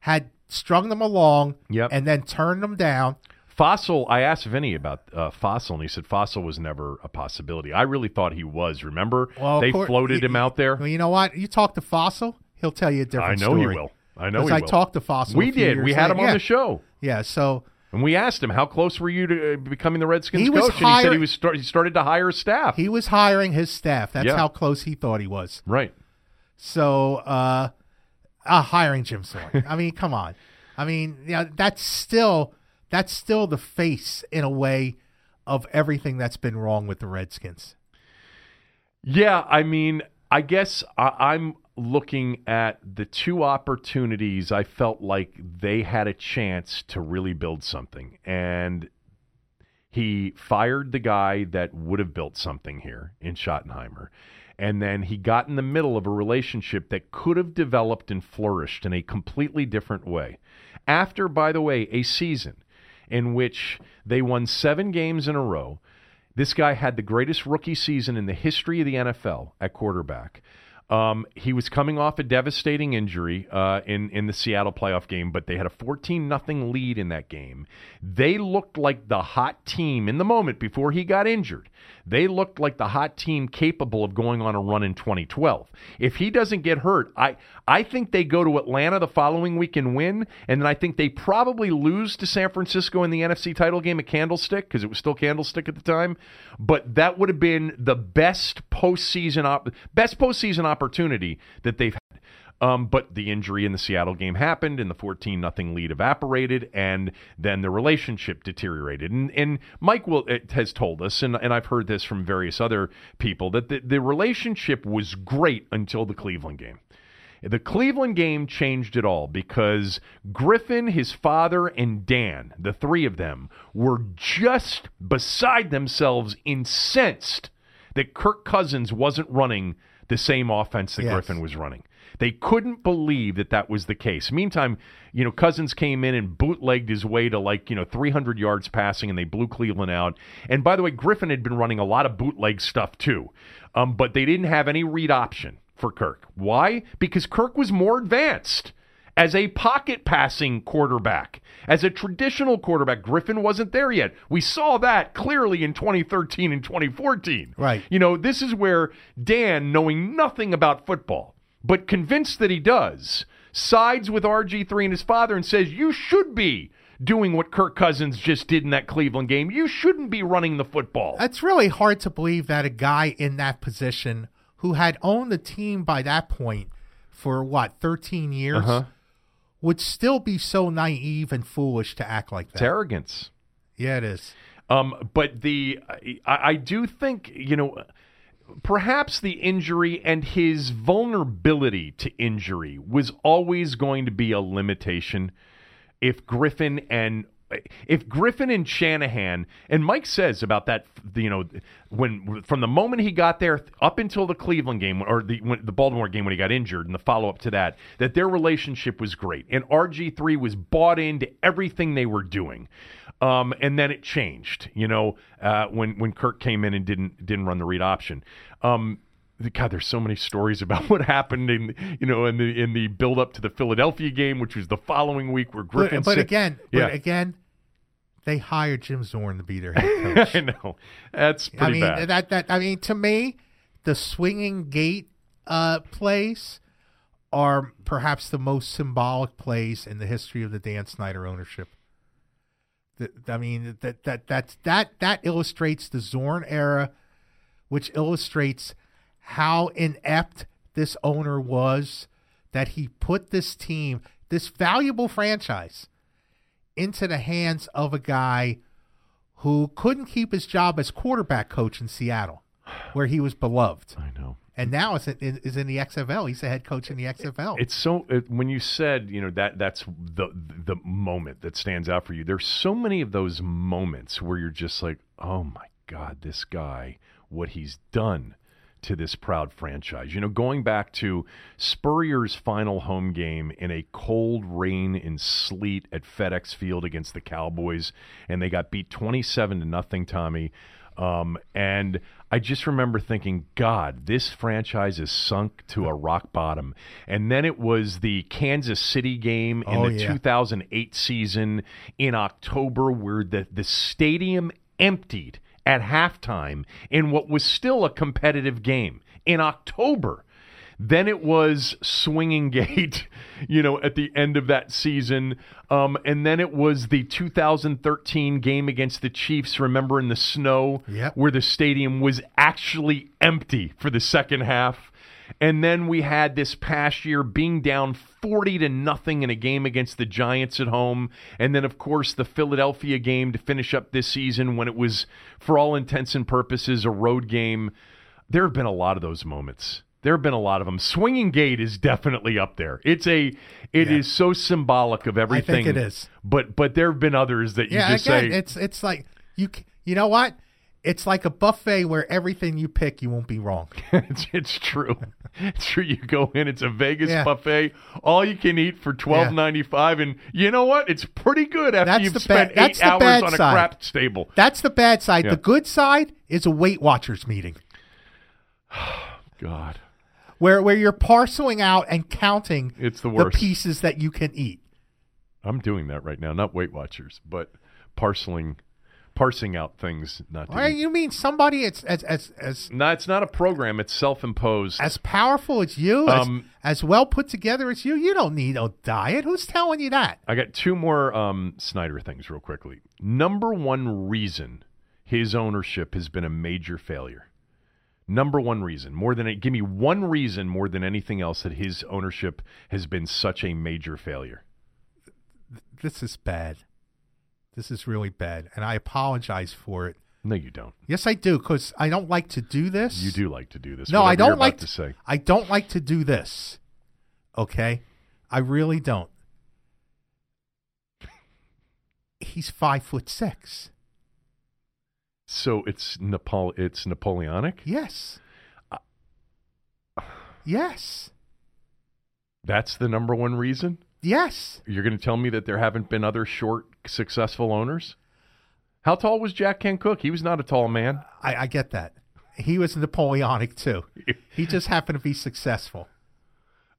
had strung them along Yep. and then turned them down. Fassel, I asked Vinny about uh, Fassel, and he said Fassel was never a possibility. I really thought he was. Remember, Well, they course- floated y- him out there. Well, you know what? You talk to Fassel, he'll tell you a different story. I know he will. I know he will. I will. talked to Fassel. we did. We had him on Yeah. the show, Yeah, so and we asked him how close were you to uh, becoming the Redskins He coach, and he said he was start, he started to hire staff. he was hiring his staff. That's Yeah. how close he thought he was. right. So, uh, uh hiring Jim Zorn. I mean, come on. I mean, yeah, that's still that's still the face in a way of everything that's been wrong with the Redskins. Yeah, I mean, I guess I, I'm looking at the two opportunities I felt like they had a chance to really build something. And he fired the guy that would have built something here in Schottenheimer. And then he got in the middle of a relationship that could have developed and flourished in a completely different way. After, by the way, a season in which they won seven games in a row, this guy had the greatest rookie season in the history of the NFL at quarterback. Um, he was coming off a devastating injury uh, in in the Seattle playoff game, but they had a 14 nothing lead in that game. They looked like the hot team in the moment before he got injured. They looked like the hot team capable of going on a run in 2012. If he doesn't get hurt, I I think they go to Atlanta the following week and win, and then I think they probably lose to San Francisco in the NFC title game at Candlestick because it was still Candlestick at the time. But that would have been the best postseason op- best postseason opportunity that they've. Um, but the injury in the Seattle game happened, and the 14 nothing lead evaporated, and then the relationship deteriorated. And, and Mike will has told us, and, and I've heard this from various other people, that the, the relationship was great until the Cleveland game. The Cleveland game changed it all because Griffin, his father, and Dan, the three of them, were just beside themselves, incensed that Kirk Cousins wasn't running the same offense that Yes. Griffin was running. They couldn't believe that that was the case. Meantime, you know, Cousins came in and bootlegged his way to like, you know, 300 yards passing and they blew Cleveland out. And by the way, Griffin had been running a lot of bootleg stuff too. Um, but they didn't have any read option for Kirk. Why? Because Kirk was more advanced as a pocket passing quarterback. As a traditional quarterback, Griffin wasn't there yet. We saw that clearly in 2013 and 2014. Right. You know, this is where Dan, knowing nothing about football, but convinced that he does, sides with RG3 and his father and says, You should be doing what Kirk Cousins just did in that Cleveland game. You shouldn't be running the football. It's really hard to believe that a guy in that position who had owned the team by that point for what, 13 years, Uh-huh. would still be so naive and foolish to act like that. It's arrogance. Yeah, it is. Um, but the I, I do think you know perhaps the injury and his vulnerability to injury was always going to be a limitation if Griffin and if Griffin and Shanahan and Mike says about that, you know, when from the moment he got there up until the Cleveland game or the when, the Baltimore game when he got injured and the follow up to that, that their relationship was great and RG three was bought into everything they were doing. Um, and then it changed, you know, uh, when when Kirk came in and didn't didn't run the read option. Um, God, there's so many stories about what happened in you know in the in the build up to the Philadelphia game, which was the following week where Griffin. But, but again, yeah, but again, they hired Jim Zorn to be their head coach. I know that's I mean bad. that that I mean to me, the swinging gate uh, plays are perhaps the most symbolic plays in the history of the Dan Snyder ownership. I mean that that that that that illustrates the Zorn era, which illustrates how inept this owner was that he put this team, this valuable franchise, into the hands of a guy who couldn't keep his job as quarterback coach in Seattle, where he was beloved, I know. And now is in, is in the XFL. He's the head coach in the XFL. It's so it, when you said you know that that's the the moment that stands out for you. There's so many of those moments where you're just like, oh my god, this guy, what he's done to this proud franchise. You know, going back to Spurrier's final home game in a cold rain and sleet at FedEx Field against the Cowboys, and they got beat 27 to nothing. Tommy. Um, and I just remember thinking, God, this franchise is sunk to a rock bottom. And then it was the Kansas City game in Oh, the yeah. 2008 season in October, where the, the stadium emptied at halftime in what was still a competitive game in October. Then it was Swinging Gate, you know, at the end of that season. Um, and then it was the 2013 game against the Chiefs, remember, in the snow, Yep. where the stadium was actually empty for the second half. And then we had this past year being down 40 to nothing in a game against the Giants at home. And then, of course, the Philadelphia game to finish up this season when it was, for all intents and purposes, a road game there have been a lot of those moments. There have been a lot of them. Swinging gate is definitely up there. It's a, it is Yeah. so symbolic of everything. I think it is. But but there have been others that you Yeah, just again, say it's it's like you you know what? It's like a buffet where everything you pick, you won't be wrong. it's, it's true. It's true. You go in, it's a Vegas Yeah. buffet, all you can eat for twelve ninety five, and you know what? It's pretty good after That's you've the spent bad- eight the hours on a side. crap stable. That's the bad side. Yeah. The good side is a Weight Watchers meeting God, where where you're parceling out and counting it's the the pieces that you can eat. I'm doing that right now, not Weight Watchers, but parceling, parsing out things not to Or eat. you mean somebody as as as as, No, it's not a program. It's self-imposed. as powerful as you, as, Um, as well put together as you? You don't need a diet. Who's telling you that? I got two more um, Snyder things real quickly. Number one reason his ownership has been a major failure. Number one reason, more than give me one reason more than anything else that his ownership has been such a major failure. This is bad. This is really bad, and I apologize for it. No, you don't. Yes, I do, because I don't like to do this. You do like to do this. No, I don't like to say. I don't like to do this. Okay, I really don't. He's five foot six. So it's Napole- It's Napoleonic. Yes. Yes. That's the number one reason. Yes. You're going to tell me that there haven't been other short, successful owners? How tall was Jack Kent Cooke? He was not a tall man. I, I get that. He was Napoleonic too. He just happened to be successful.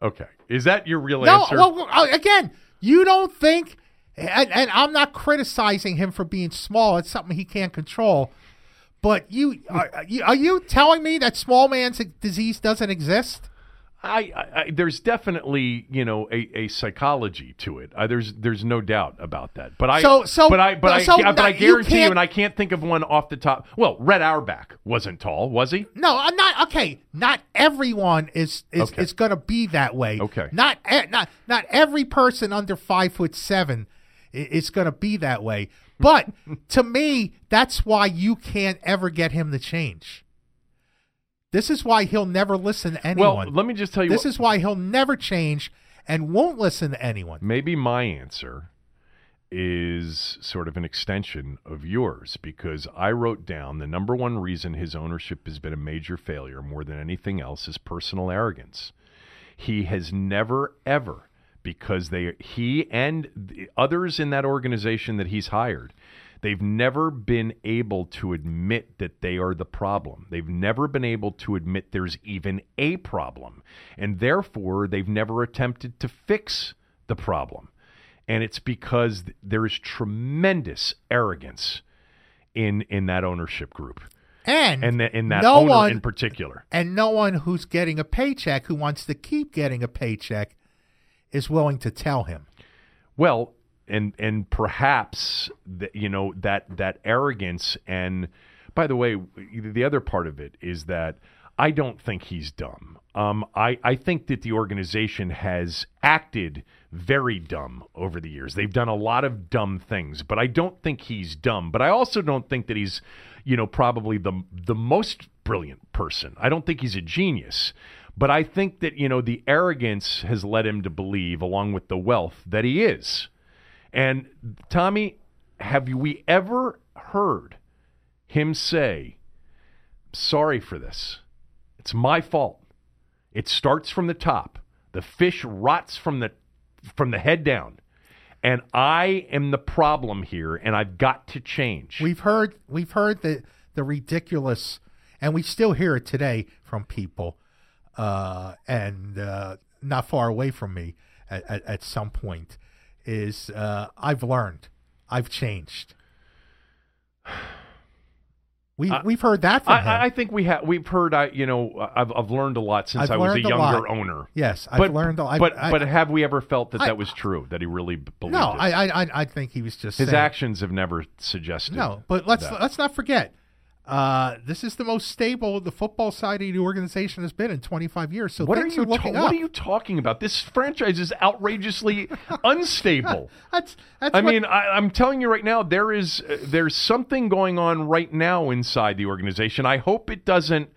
Okay. Is that your real No, answer? well, uh, again, you don't think, and, and I'm not criticizing him for being small. It's something he can't control. But you are, are you are you telling me that small man's disease doesn't exist? I, I, I there's definitely you know a, a psychology to it. I, there's there's no doubt about that. But I So- so- but I but I so but I guarantee you, can't- and I can't think of one off the top. Well, Red Auerbach wasn't tall, was he? No, I'm not. Okay, not everyone is is, Okay. is going to be that way. Okay. not not not every person under five foot seven i- is going to be that way. But to me, that's why you can't ever get him to change. This is why he'll never listen to Well, anyone. let me just tell you. this what, is why he'll never change and won't listen to anyone. maybe my answer is sort of an extension of yours because I wrote down the number one reason his ownership has been a major failure more than anything else is personal arrogance. He has never ever because they he and the others in that organization that he's hired they've never been able to admit that they are the problem. They've never been able to admit there's even a problem. And therefore they've never attempted to fix the problem. And it's because there is tremendous arrogance in in that ownership group And and the, in that no owner one in particular. and no one who's getting a paycheck who wants to keep getting a paycheck is willing to tell him. Well, and and perhaps the, you know that that arrogance and by the way, the other part of it is that I don't think he's dumb. Um, I I think that the organization has acted very dumb over the years. They've done a lot of dumb things, but I don't think he's dumb. But I also don't think that he's, you know, probably the the most brilliant person. I don't think he's a genius. But I think that, you know, the arrogance has led him to believe, along with the wealth, that he is. And Tommy, have we ever heard him say, sorry for this? It's my fault. It starts from the top. The fish rots from the from the head down. And I am the problem here and I've got to change. We've heard we've heard the the ridiculous, and we still hear it today from people, uh, and uh, not far away from me at, at, at some point. Is uh, I've learned, I've changed. We I- we've heard that from him. I, I think we have we've heard I you know I've I've learned a lot since I've I was a learned a younger owner. yes, I've but learned. a- I've, but I, but have we ever felt that I- that was true that he really believed no, it? I, I I I think he was just His saying, actions have never suggested. No, but let's that. let's not forget. Uh, this is the most stable the football side of the organization has been in 25 years. So What are you are ta-. What are you talking about? This franchise is outrageously unstable. That's that's I what- mean, I, I'm telling you right now, there is uh, there's something going on right now inside the organization. I hope it doesn't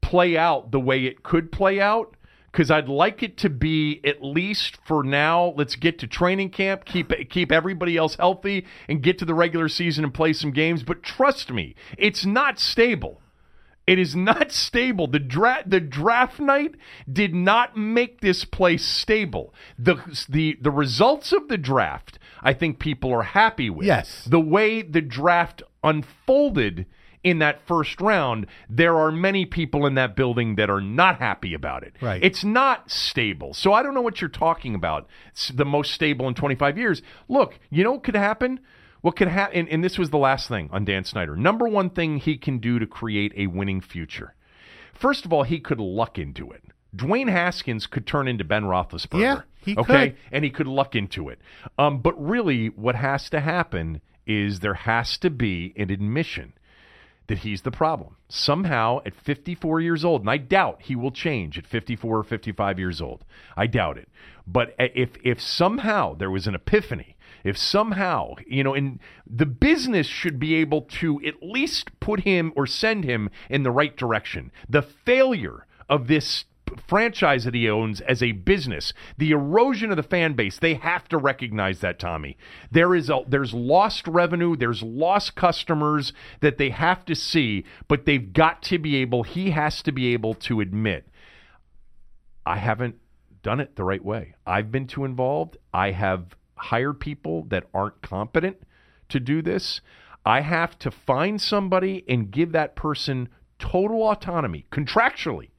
play out the way it could play out because I'd like it to be at least for now. Let's get to training camp, keep keep everybody else healthy, and get to the regular season and play some games. But trust me, it's not stable. It is not stable. The draft the draft night did not make this place stable. The the the results of the draft, I think people are happy with. Yes. The way the draft unfolded in that first round, there are many people in that building that are not happy about it. Right. It's not stable. So I don't know what you're talking about. It's the most stable in 25 years. Look, you know what could happen? What could happen? And, and this was the last thing on Dan Snyder. Number one thing he can do to create a winning future. First of all, he could luck into it. Dwayne Haskins could turn into Ben Roethlisberger. Yeah, he okay, could. and he could luck into it. Um, but really, what has to happen is there has to be an admission that he's the problem. Somehow, at 54 years old, and I doubt he will change at 54 or 55 years old. I doubt it. But if if somehow there was an epiphany, if somehow you know, and the business should be able to at least put him or send him in the right direction. The failure of this franchise that he owns as a business, the erosion of the fan base, they have to recognize that, Tommy. There is a there's lost revenue, there's lost customers that they have to see, but they've got to be able, he has to be able to admit, I haven't done it the right way. I've been too involved. I have hired people that aren't competent to do this. I have to find somebody and give that person total autonomy contractually.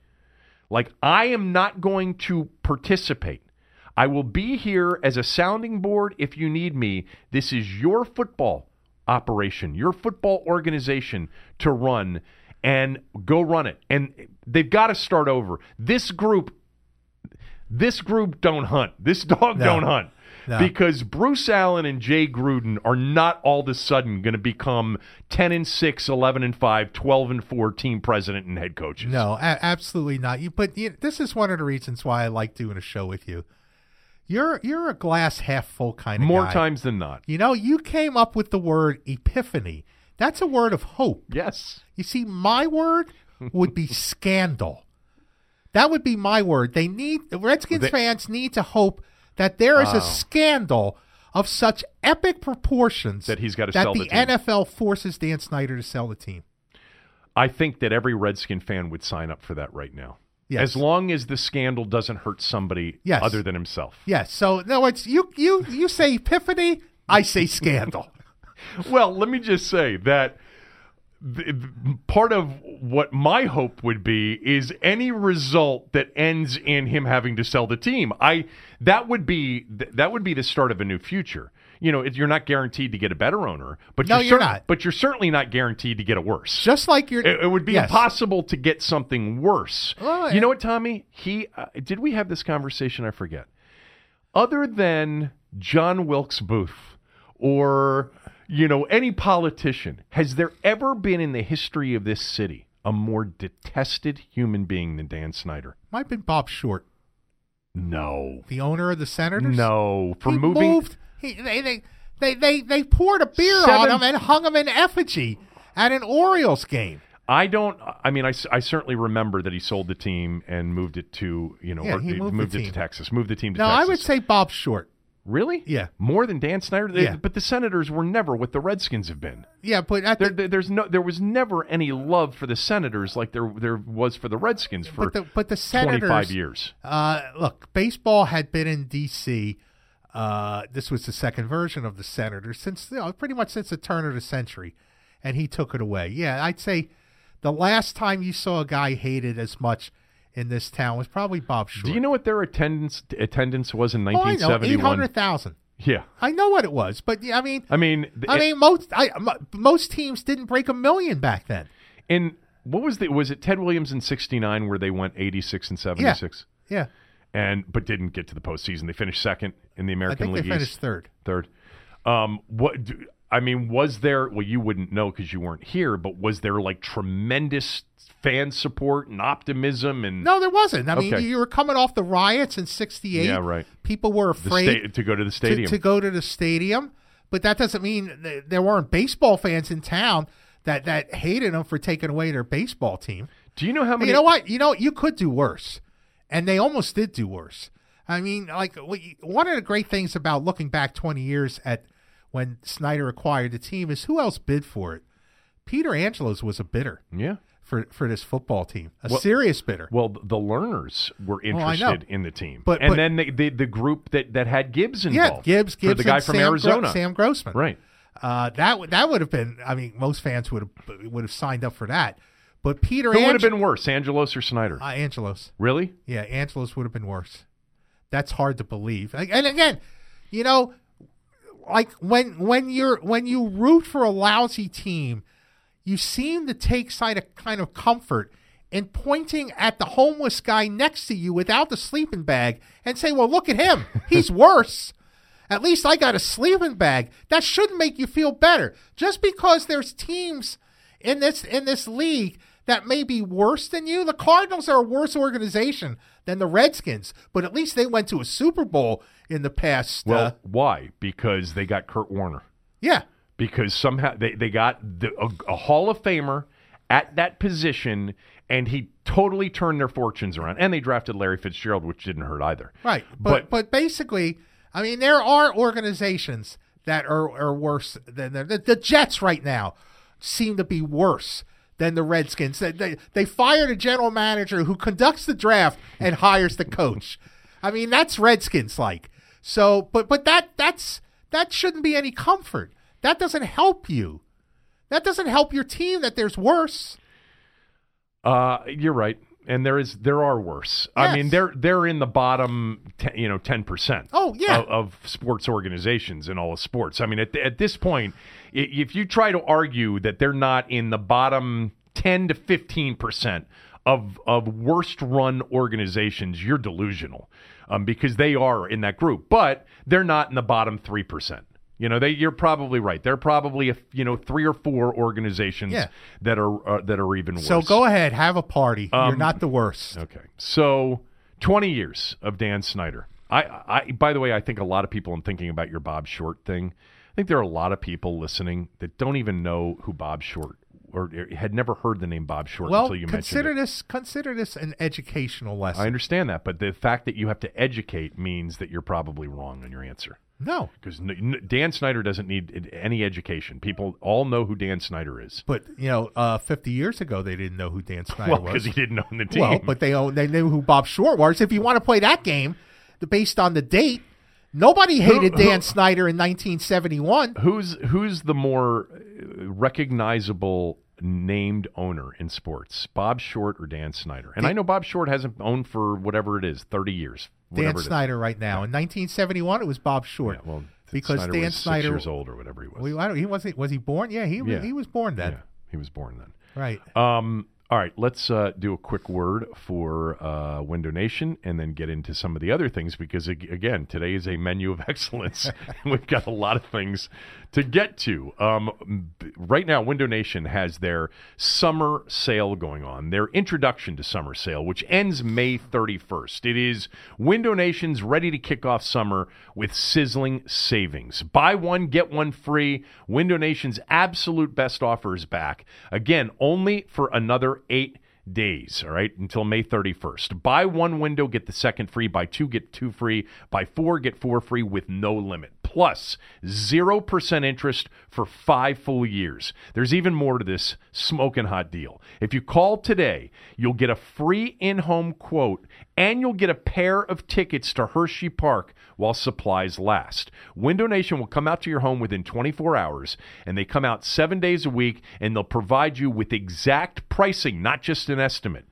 Like, I am not going to participate. I will be here as a sounding board if you need me. This is your football operation, your football organization to run and go run it. And they've got to start over. This group, this group don't hunt. This dog No. don't hunt. No. Because Bruce Allen and Jay Gruden are not all of a sudden going to become 10 and 6, 11 and 5, 12 and 4 team president and head coaches. No, a- absolutely not. You, but you, this is one of the reasons why I like doing a show with you. You're you're a glass half full kind of guy. More guy. times than not. You know, you came up with the word epiphany. That's a word of hope. Yes. You see, my word would be scandal. That would be my word. They need the Redskins They- fans need to hope that there is Wow. a scandal of such epic proportions That he's gotta that sell the, the team. NFL forces Dan Snyder to sell the team. I think that every Redskin fan would sign up for that right now. Yes. As long as the scandal doesn't hurt somebody Yes. other than himself. Yes. So no, it's you. You you say epiphany. I say scandal. Well, let me just say that th- th- part of what my hope would be is any result that ends in him having to sell the team. I that would be that would be the start of a new future. You know, you're not guaranteed to get a better owner, but No, you're, you're cer- not. But you're certainly not guaranteed to get a worse. Just like your. It, it would be Yes. impossible to get something worse. Oh, you know what, Tommy? He uh, did we have this conversation? I forget. Other than John Wilkes Booth or you know any politician, has there ever been in the history of this city a more detested human being than Dan Snyder? Might have been Bob Short, No, the owner of the Senators. no. For he moving, moved. He, they, they they they they poured a beer Seven- on him and hung him in effigy at an Orioles game. I don't. I mean, I, I certainly remember that he sold the team and moved it to you know, Yeah, or he moved the it team. to Texas. Moved the team to Texas. No, Texas. I would say Bob Short. Really? Yeah. More than Dan Snyder? They- Yeah. But the Senators were never what the Redskins have been. Yeah, but at There, the, there- there's no, there was never any love for the Senators like there there was for the Redskins for but the but the Senators 25 years. Uh, look, baseball had been in D.C. Uh, this was the second version of the Senators since you know, pretty much since the turn of the century, and he took it away. Yeah, I'd say the last time you saw a guy hated as much in this town was probably Bob Short. Do you know what their attendance attendance was in Oh, I know, eight 1971? hundred thousand. yeah. I know what it was, but yeah, I mean, I mean, th- I mean, most I, most teams didn't break a million back then. And what was the was it Ted Williams in 69 where they went 86 and 76 Yeah, and but didn't get to the postseason. They finished second in the I American think League they finished East. third. Third. Um, what do, I mean, was there? Well, you wouldn't know because you weren't here. But was there like tremendous fan support and optimism and No, there wasn't. I mean, Okay. you were coming off the riots in '68. Yeah, right. People were afraid sta- to go to the to, stadium? to go to the stadium, but that doesn't mean th- there weren't baseball fans in town that that hated them for taking away their baseball team. Do you know how many? You know what? You know you could do worse, and they almost did do worse. I mean, like one of the great things about looking back 20 years at when Snyder acquired the team is who else bid for it? Peter Angelos was a bidder. Yeah. For, for this football team, a well, serious bidder. Well, the Lerners were interested well, in the team, but, and but, then the, the, the group that, that had Gibbs involved. Yeah, Gibbs, Gibbs, the guy from Sam Arizona, Gro- Sam Grossman. Right. Uh, that that would have been. I mean, most fans would have would have signed up for that. But Peter, who Ange- would have been worse, Angelos or Snyder? Uh, Angelos. Really? Yeah, Angelos would have been worse. That's hard to believe. And again, you know, like when when you're when you root for a lousy team, you seem to take side of kind of comfort in pointing at the homeless guy next to you without the sleeping bag and say, "Well, look at him. He's worse." At least I got a sleeping bag. That shouldn't make you feel better. Just because there's teams in this in this league that may be worse than you. The Cardinals are a worse organization than the Redskins, but at least they went to a Super Bowl in the past. Well, uh, why? Because they got Kurt Warner. Yeah. Because somehow they, they got the, a, a Hall of Famer at that position, and he totally turned their fortunes around. And they drafted Larry Fitzgerald, which didn't hurt either. Right. But but, but basically, I mean, there are organizations that are, are worse than the, the Jets right now seem to be worse than the Redskins. They, they, they fired a general manager who conducts the draft and hires the coach. I mean, that's Redskins like. So, but but that that's that shouldn't be any comfort. That doesn't help you. That doesn't help your team. That there's worse. Uh, you're right, and there is there are worse. Yes. I mean, they're they're in the bottom, te- you know, ten percent. Oh yeah, of, of, sports organizations in all of sports. I mean, at at this point, if you try to argue that they're not in the bottom ten to fifteen percent of of worst run organizations, you're delusional, um, because they are in that group, but they're not in the bottom three percent. You know, they you're probably right. They're probably a, you know three or four organizations yeah. that are uh, that are even worse. So go ahead, have a party. Um, You're not the worst. Okay. So 20 years of Dan Snyder. I, I by the way, I think a lot of people in thinking about your Bob Short thing, think there are a lot of people listening that don't even know who Bob Short or had never heard the name Bob Short well, until you consider mentioned it. this consider this an educational lesson. I understand that, but the fact that you have to educate means that you're probably wrong on your answer. No, because Dan Snyder doesn't need any education. People all know who Dan Snyder is. But you know, uh, fifty years ago, they didn't know who Dan Snyder well, was because he didn't own the team. Well, but they own, they knew who Bob Short was. If you want to play that game, based on the date, nobody hated who, who, Dan Snyder in 1971. Who's who's the more recognizable named owner in sports, Bob Short or Dan Snyder? And Dan, I know Bob Short hasn't owned for whatever it is, 30 years. Dan Snyder right now. In 1971, it was Bob Short. Yeah, well, because Snyder Dan was Snyder six years old or whatever he was. Well, I don't, he wasn't. Was he born? Yeah, he yeah. he was born then. Yeah, he was born then. Right. Um. All right, let's uh, do a quick word for uh, Window Nation and then get into some of the other things because, again, today is a menu of excellence. and We've got a lot of things to get to. Um, right now, Window Nation has their summer sale going on, their introduction to summer sale, which ends May 31st. It is Window Nation's ready to kick off summer with sizzling savings. Buy one, get one free. Window Nation's absolute best offer is back. Again, only for another eight days, all right, until May 31st. Buy one window, get the second free. Buy two, get two free. Buy four, get four free with no limit. Plus 0% interest for five full years. There's even more to this smoking hot deal. If you call today, you'll get a free in home quote and you'll get a pair of tickets to Hershey Park while supplies last. Window Nation will come out to your home within 24 hours, and they come out seven days a week, and they'll provide you with exact pricing, not just an estimate.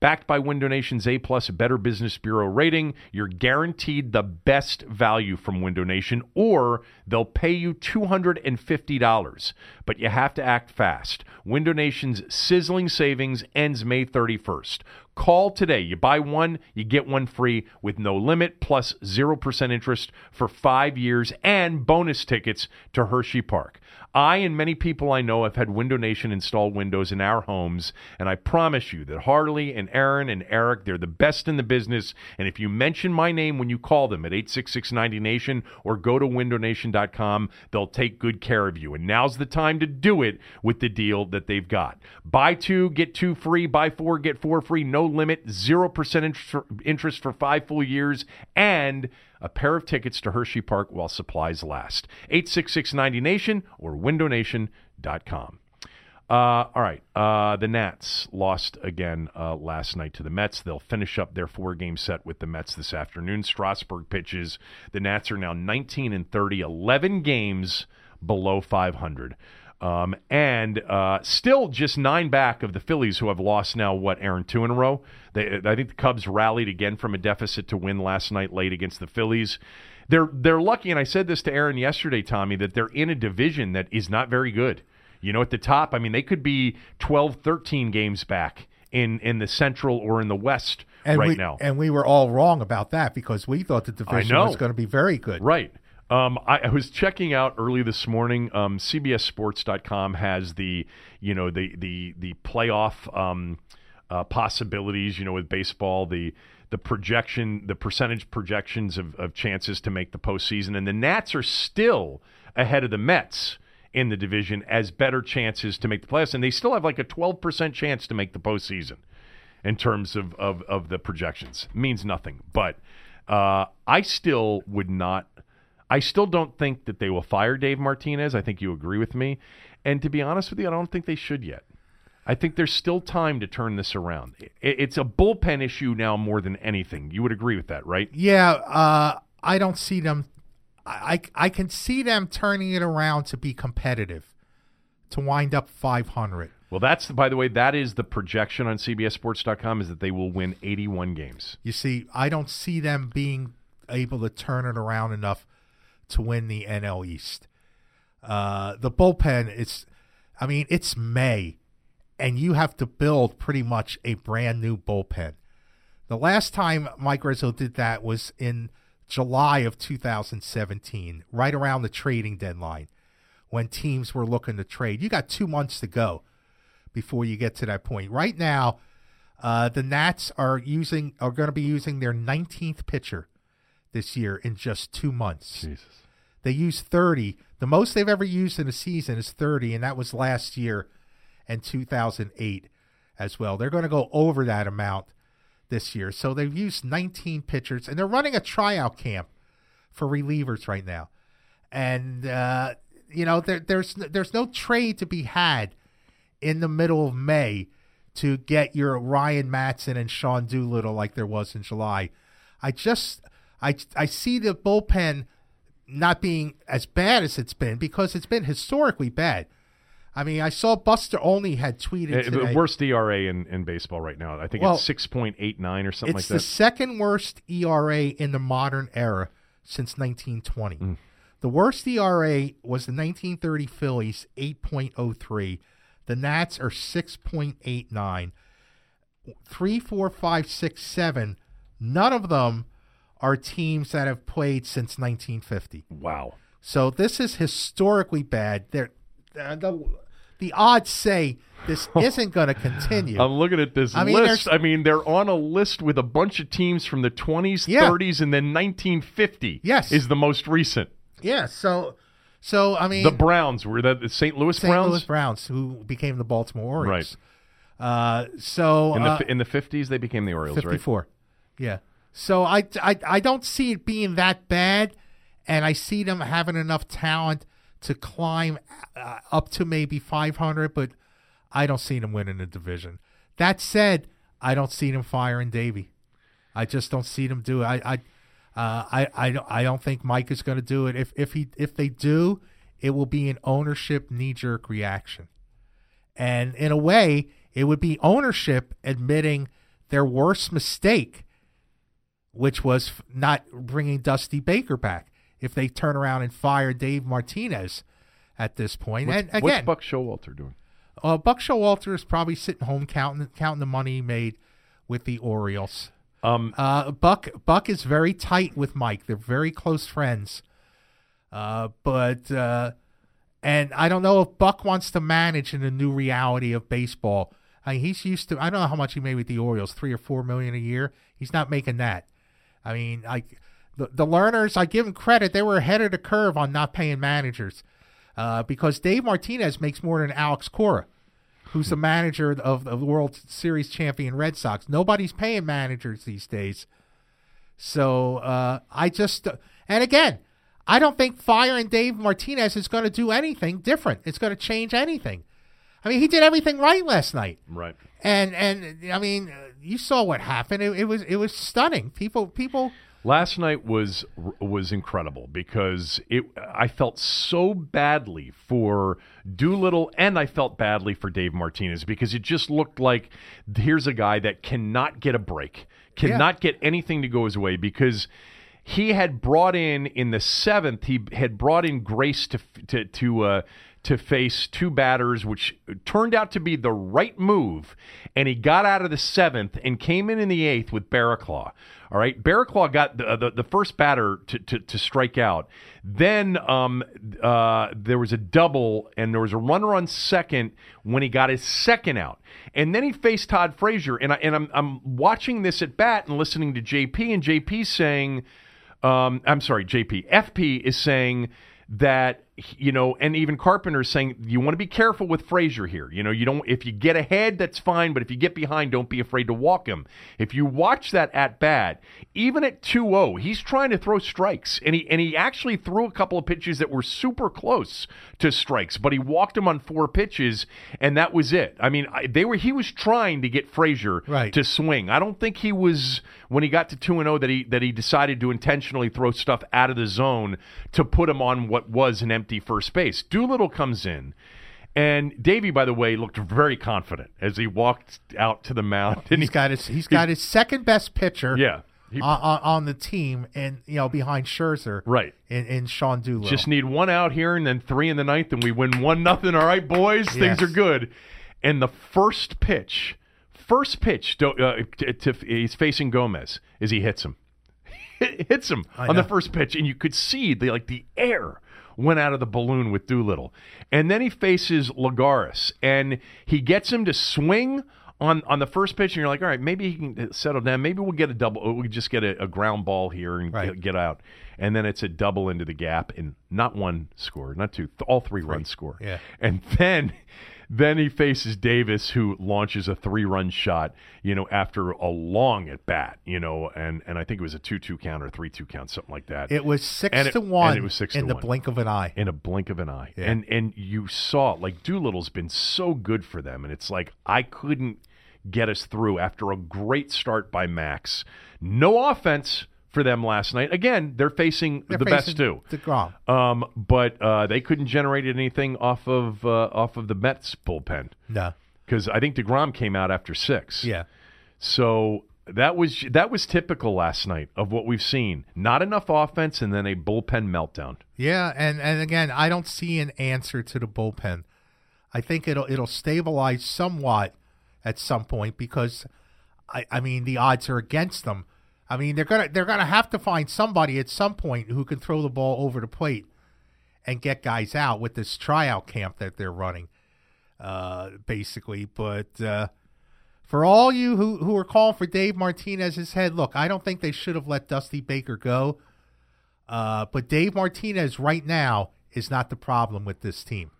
Backed by Window Nation's A Plus Better Business Bureau rating, you're guaranteed the best value from Window Nation, or they'll pay you $250. But you have to act fast. Window Nation's sizzling savings ends May 31st. Call today. You buy one, you get one free with no limit, plus 0% interest for five years and bonus tickets to Hershey Park. I and many people I know have had Window Nation install windows in our homes, and I promise you that Harley and Aaron and Eric, they're the best in the business. And if you mention my name when you call them at 866-90Nation or go to windownation.com, they'll take good care of you. And now's the time to do it with the deal that they've got. Buy two, get two free. Buy four, get four free. No limit, 0% interest for five full years, and a pair of tickets to Hershey Park while supplies last. 866-90Nation or windownation.com. Uh, all right. Uh, the Nats lost again uh, last night to the Mets. They'll finish up their four game set with the Mets this afternoon. Strasburg pitches. The Nats are now 19 and 30, 11 games below 500. Um, and uh, still just nine back of the Phillies, who have lost now, what, Aaron, two in a row? They, I think the Cubs rallied again from a deficit to win last night late against the Phillies. They're, they're lucky, and I said this to Aaron yesterday, Tommy, that they're in a division that is not very good. You know, at the top, I mean, they could be 12, 13 games back in, in the Central or in the West and right we, now. And we were all wrong about that because we thought the division was going to be very good. Right. Um, I, I was checking out early this morning. Um, CBSSports.com has the you know the the the playoff um, uh, possibilities. You know, with baseball, the the projection, the percentage projections of, of chances to make the postseason, and the Nats are still ahead of the Mets in the division as better chances to make the playoffs, and they still have like a twelve percent chance to make the postseason in terms of of, of the projections. Means nothing, but uh, I still would not. I still don't think that they will fire Dave Martinez. I think you agree with me. And to be honest with you, I don't think they should yet. I think there's still time to turn this around. It's a bullpen issue now more than anything. You would agree with that, right? Yeah, uh, I don't see them. I, I can see them turning it around to be competitive, to wind up 500. Well, that's by the way, that is the projection on CBSSports.com is that they will win 81 games. You see, I don't see them being able to turn it around enough to win the NL East. Uh, the bullpen, it's, I mean, it's May, and you have to build pretty much a brand new bullpen. The last time Mike Rizzo did that was in July of 2017, right around the trading deadline, when teams were looking to trade. You got two months to go before you get to that point. Right now, uh, the Nats are using are going to be using their 19th pitcher this year in just two months. Jesus. They used 30. The most they've ever used in a season is 30, and that was last year and 2008 as well. They're going to go over that amount this year. So they've used 19 pitchers, and they're running a tryout camp for relievers right now. And uh, you know, there, there's there's no trade to be had in the middle of May to get your Ryan Madson and Sean Doolittle like there was in July. I just I I see the bullpen not being as bad as it's been because it's been historically bad. I mean, I saw Buster Olney had tweeted Uh, today. the worst ERA in, in baseball right now. I think Well, it's 6.89 or something like it's the second worst ERA in the modern era since 1920. Mm. The worst ERA was the 1930 Phillies, 8.03. The Nats are 6.89. Three, four, five, six, seven. None of them are teams that have played since 1950. wow. So this is historically bad. They're, uh, the, the odds say this isn't going to continue. I'm looking at this I mean, list. there's- I mean, they're on a list with a bunch of teams from the 20s, Yeah. 30s, and then 1950. Yes. is the most recent. yeah. So, so I mean, The Browns were that the St. Louis St. Browns Louis Browns, who became the Baltimore Orioles. Uh, so in the uh, in the 50s. They became the Orioles, right? 54. Yeah. So I, I, I don't see it being that bad, and I see them having enough talent to climb uh, up to maybe 500, but I don't see them winning the division. That said, I don't see them firing Davy. I just don't see them do it. I, I, uh, I, I, don't, I don't think Mike is going to do it. If if he if they do, it will be an ownership knee jerk reaction, and in a way, it would be ownership admitting their worst mistake, which was not bringing Dusty Baker back. If they turn around and fire Dave Martinez at this point, What's, and again, what's Buck Showalter doing? uh, Buck Showalter is probably sitting home counting counting the money he made with the Orioles. Um, Uh, Buck Buck is very tight with Mike. They're very close friends. Uh, but uh, and I don't know if Buck wants to manage in the new reality of baseball. I mean, he's used to. I don't know how much he made with the Orioles, three or four million a year. He's not making that. I mean, I the the Lerners. I give them credit; they were ahead of the curve on not paying managers, uh, because Dave Martinez makes more than Alex Cora, who's the manager of the World Series champion Red Sox. Nobody's paying managers these days. So uh, I just, and again, I don't think firing Dave Martinez is going to do anything different. It's going to change anything. I mean, he did everything right last night, right. and and I mean, uh, you saw what happened. It, it was it was stunning. People people. Last night was was incredible because it. I felt so badly for Doolittle, and I felt badly for Dave Martinez because it just looked like here's a guy that cannot get a break, cannot get anything to go his way because he had brought in in the seventh. He had brought in Grace to to to. Uh, to face two batters, which turned out to be the right move. And he got out of the seventh and came in in the eighth with Barraclough. All right, Barraclough got the, the, the first batter to, to, to, strike out. Then um, uh, there was a double, and there was a runner on second when he got his second out. And then he faced Todd Frazier, and I and I'm I'm watching this at bat and listening to JP, and JP saying, um, I'm sorry, JP, FP is saying that you know, and even Carpenter saying you want to be careful with Frazier here. You know, you don't if you get ahead, that's fine, but if you get behind, don't be afraid to walk him. If you watch that at bat, even at 2-0, he's trying to throw strikes, and he and he actually threw a couple of pitches that were super close to strikes, but he walked him on four pitches, and that was it. I mean, I, they were he was trying to get Frazier Right. to swing. I don't think he was when he got to 2 and 0 that he that he decided to intentionally throw stuff out of the zone to put him on what was an empty first base. Doolittle comes in. And Davey, by the way, looked very confident as he walked out to the mound. And He's got his he's got his second best pitcher. Yeah. He- on, on, the team, and you know behind Scherzer, Right. and, in Sean Doolittle. Just need one out here and then three in the ninth, and we win one nothing. All right, boys, things are good. And the first pitch, first pitch, to, uh, to, to, he's facing Gomez Is he hits him, hits him on the first pitch, and you could see the like the air went out of the balloon with Doolittle, and then he faces Lagares, and he gets him to swing. On, on the first pitch, and you're like, all right, maybe he can uh, settle down. Maybe we'll get a double. Uh, we just get a, a ground ball here and Right. get, get out. And then it's a double into the gap, and not one score, not two, th- all three, runs score. Yeah. And then, then he faces Davis, who launches a three-run shot. You know, after a long at bat. You know, and and I think it was a two-two count or three-two count, something like that. it was six And to and one it was six in the one. blink of an eye. in a blink of an eye. Yeah. And and you saw like Doolittle's been so good for them, and it's like I couldn't get us through after a great start by Max. No offense for them last night. Again, they're facing They're the facing best too. DeGrom. Um, but uh, they couldn't generate anything off of uh, off of the Mets bullpen No. because I think Degrom came out after six. Yeah. So that was that was typical last night of what we've seen. Not enough offense and then a bullpen meltdown. Yeah, and and again, I don't see an answer to the bullpen. I think it'll it'll stabilize somewhat at some point because I I mean the odds are against them. I mean they're gonna they're gonna have to find somebody at some point who can throw the ball over the plate and get guys out with this tryout camp that they're running, uh, basically. But uh, for all you who who are calling for Dave Martinez's head, look, I don't think they should have let Dusty Baker go. Uh, but Dave Martinez right now is not the problem with this team.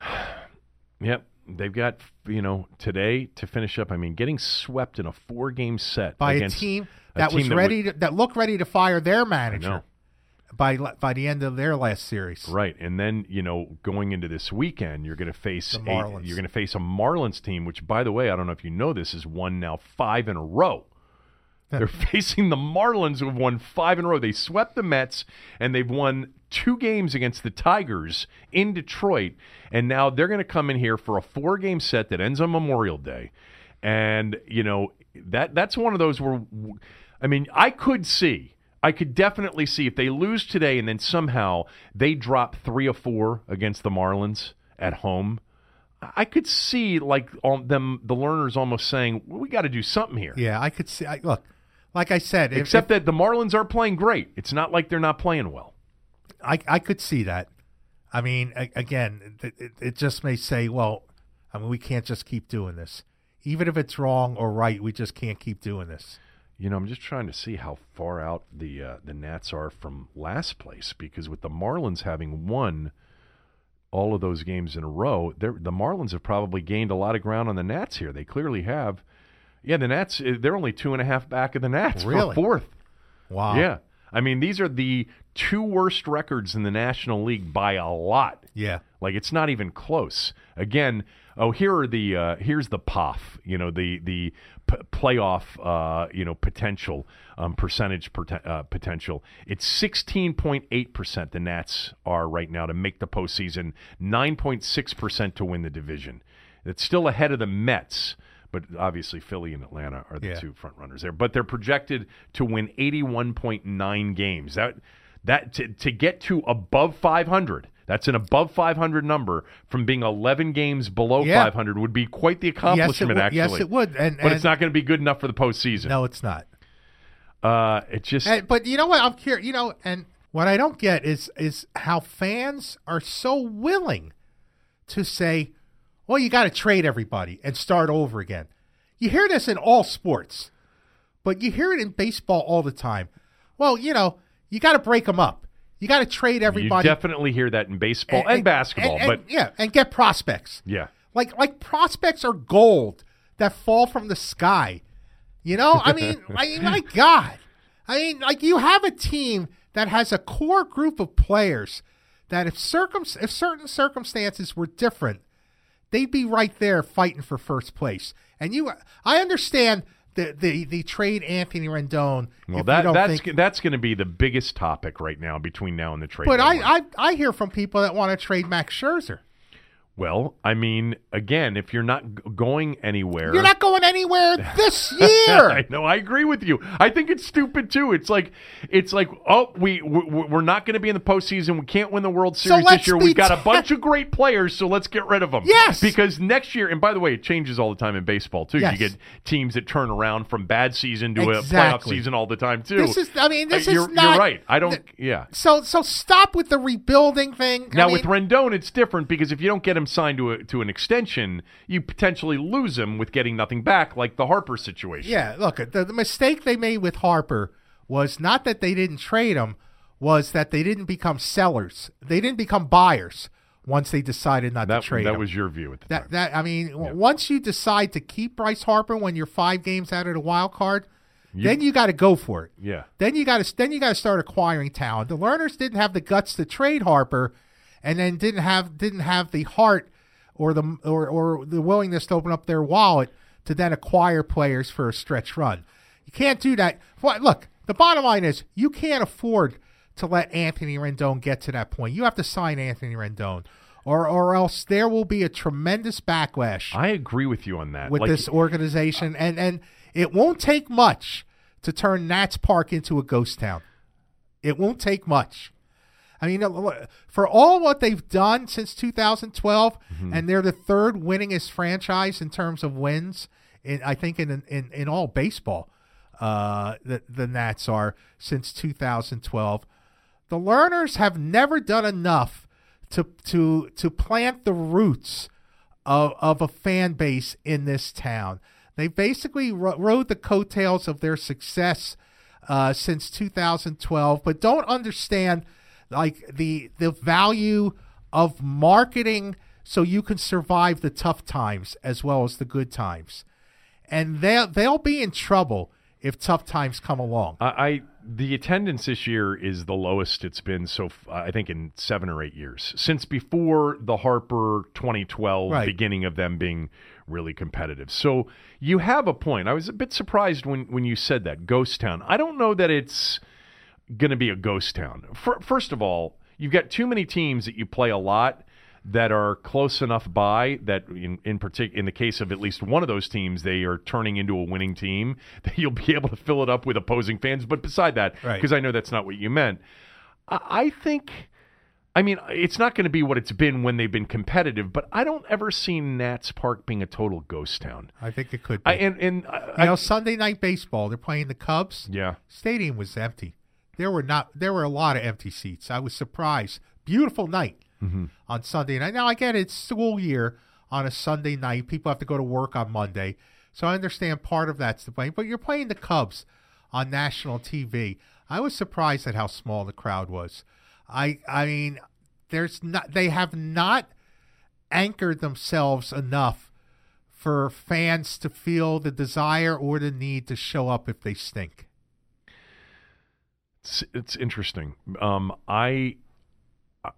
Yep. They've got, you know, today to finish up. I mean, getting swept in a four game set By against a team that was that ready would- to, that looked ready to fire their manager by by the end of their last series. Right. And then, you know, going into this weekend, you're going to face a, Marlins. you're going to face a Marlins team, which, by the way, I don't know if you know this, is won now five in a row. They're facing the Marlins who have won five in a row. They swept the Mets and they've won two games against the Tigers in Detroit. And now they're going to come in here for a four game set that ends on Memorial Day. And, you know, that that's one of those where, I mean, I could see, I could definitely see if they lose today and then somehow they drop three or four against the Marlins at home. I could see like them the Lerners almost saying we got to do something here. Yeah, I could see. I, look, like I said, if- Except if- that the Marlins are playing great. It's not like they're not playing well. I I could see that. I mean, again, it, it, it just may say, well, I mean, we can't just keep doing this, even if it's wrong or right. We just can't keep doing this. You know, I'm just trying to see how far out the uh, the Nats are from last place because with the Marlins having won all of those games in a row, the Marlins have probably gained a lot of ground on the Nats here. They clearly have. Yeah, the Nats uh, they're only two and a half back of the Nats Really? for fourth. Wow. Yeah, I mean these are the two worst records in the National League by a lot. Yeah. Like it's not even close. Again, oh here are the uh, here's the POF, you know the the p- playoff uh, you know potential um, percentage perten- uh, potential. It's sixteen point eight percent. The Nats are right now to make the postseason. Nine point six percent to win the division. It's still ahead of the Mets. But obviously, Philly and Atlanta are the Yeah. two front runners there. But they're projected to win 81.9 games. That that to, to get to above 500 that's an above 500 number from being 11 games below Yeah. 500 would be quite the Yes, accomplishment would. actually Yes, it would. And, but and it's not going to be good enough for the postseason No, it's not. uh it just And, but you know what? I'm curious. You know, and what I don't get is is how fans are so willing to say, "Well, you got to trade everybody and start over again." You hear this in all sports, but you hear it in baseball all the time. Well, you know, you got to break them up. You got to trade everybody. you definitely hear that in baseball and, basketball and- but yeah, and get prospects. yeah Like like prospects are gold that fall from the sky. You know, I mean, I mean, my God, I mean, like you have a team that has a core group of players that if circum if certain circumstances were different, they'd be right there fighting for first place. And you, I understand the the, the trade Anthony Rendon. well that that's think, that's going to be the biggest topic right now between now and the trade but I. I I hear from people that want to trade Max Scherzer. Well i mean again if you're not g- going anywhere You're not going anywhere this year. I know. I agree with you. I think it's stupid too. It's like, it's like, oh, we we- we're not going to be in the postseason. We can't win the World Series let's this year. We've got a bunch of great players, so let's get rid of them. Yes. because next year, and by the way, it changes all the time in baseball too. Yes. You get teams that turn around from bad season to a playoff season all the time too. This is, I mean, this Uh, is you're, not. You're right. I don't. th- yeah. So, so stop with the rebuilding thing. I Now mean, with Rendon, it's different because if you don't get him signed to a, to an extension, you potentially lose him with getting nothing back, like the Harper situation. yeah, look, the, the mistake they made with Harper was not that they didn't trade him, was that they didn't become sellers. They didn't become buyers once they decided not that to trade that him. was your view at the time. that that I mean, w once you decide to keep Bryce Harper when you're five games out of the wild card, then you got to go for it. Yeah. Then you got to then you got to start acquiring talent. The Lerners didn't have the guts to trade Harper, and then didn't have didn't have the heart or the or, or the willingness to open up their wallet to then acquire players for a stretch run. You can't do that. Look, the bottom line is you can't afford to let Anthony Rendon get to that point. You have to sign Anthony Rendon, or or else there will be a tremendous backlash I agree with you on that. with Like, this organization, uh, and and it won't take much to turn Nats Park into a ghost town. It won't take much. I mean, for all what they've done since 2012, Mm-hmm. and they're the third winningest franchise in terms of wins. In I think in in, in all baseball, uh, the the Nats are since 2012. The Lerners have never done enough to to to plant the roots of of a fan base in this town. They basically ro- rode the coattails of their success uh, since 2012, but don't understand like the the value of marketing so you can survive the tough times as well as the good times. And they they'll be in trouble if tough times come along. I, I the attendance this year is the lowest it's been so f- I think in seven or eight years since before the Harper 2012 Right. beginning of them being really competitive. So you have a point. I was a bit surprised when when you said that ghost town. I don't know that it's going to be a ghost town. Fir- First of all, you've got too many teams that you play a lot that are close enough by that in in partic- in the case of at least one of those teams they are turning into a winning team that you'll be able to fill it up with opposing fans but beside that Right. because I know that's not what you meant I, I think I mean, it's not going to be what it's been when they've been competitive, but I don't ever see Nats Park being a total ghost town. I think it could be. I, and and uh, I, you know, Sunday night baseball, they're playing the Cubs. yeah, Stadium was empty. There were not there were a lot of empty seats. I was surprised. Beautiful night Mm-hmm. on Sunday night. Now I get it, it's school year on a Sunday night. People have to go to work on Monday. So I understand part of that's the blame. But you're playing the Cubs on national TV. I was surprised at how small the crowd was. I I mean, there's not they have not anchored themselves enough for fans to feel the desire or the need to show up if they stink. It's, it's interesting. Um, I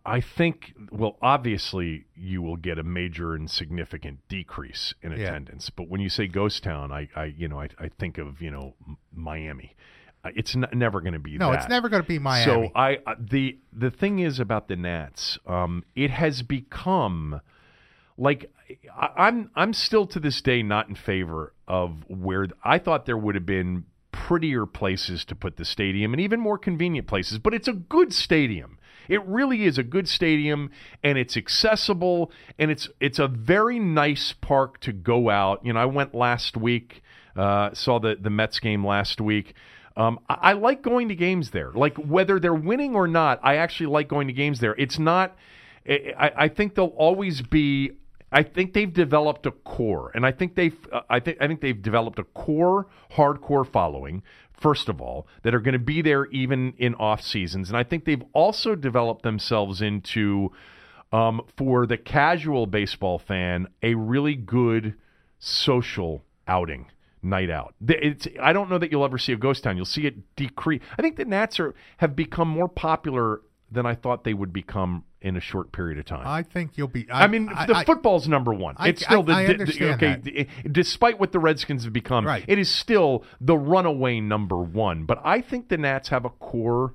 I think well, obviously you will get a major and significant decrease in Yeah. attendance. But when you say ghost town, I, I you know I, I think of you know Miami. Uh, It's n- never going to be No, that. it's never going to be Miami. So I uh, the the thing is about the Nats, um, it has become like I, I'm I'm still to this day not in favor of where I thought there would have been prettier places to put the stadium and even more convenient places, but it's a good stadium. It really is a good stadium and it's accessible and it's it's a very nice park to go out. You know, I went last week, uh, saw the the Mets game last week. Um, I, I like going to games there. Like whether they're winning or not, I actually like going to games there. It's not. I, I think they'll always be. I think they've developed a core, and I think they've. Uh, I think I think they've developed a core hardcore following. First of all, that are going to be there even in off seasons, and I think they've also developed themselves into, um, for the casual baseball fan, a really good social outing night out. It's, I don't know that you'll ever see a ghost town. You'll see it decrease. I think the Nats are have become more popular than I thought they would become in a short period of time. I think you'll be. I, mean, the I- football's number one. I- it's still the, I- I the- understand okay. that. the- despite what the Redskins have become, Right. it is still the runaway number one. But I think the Nats have a core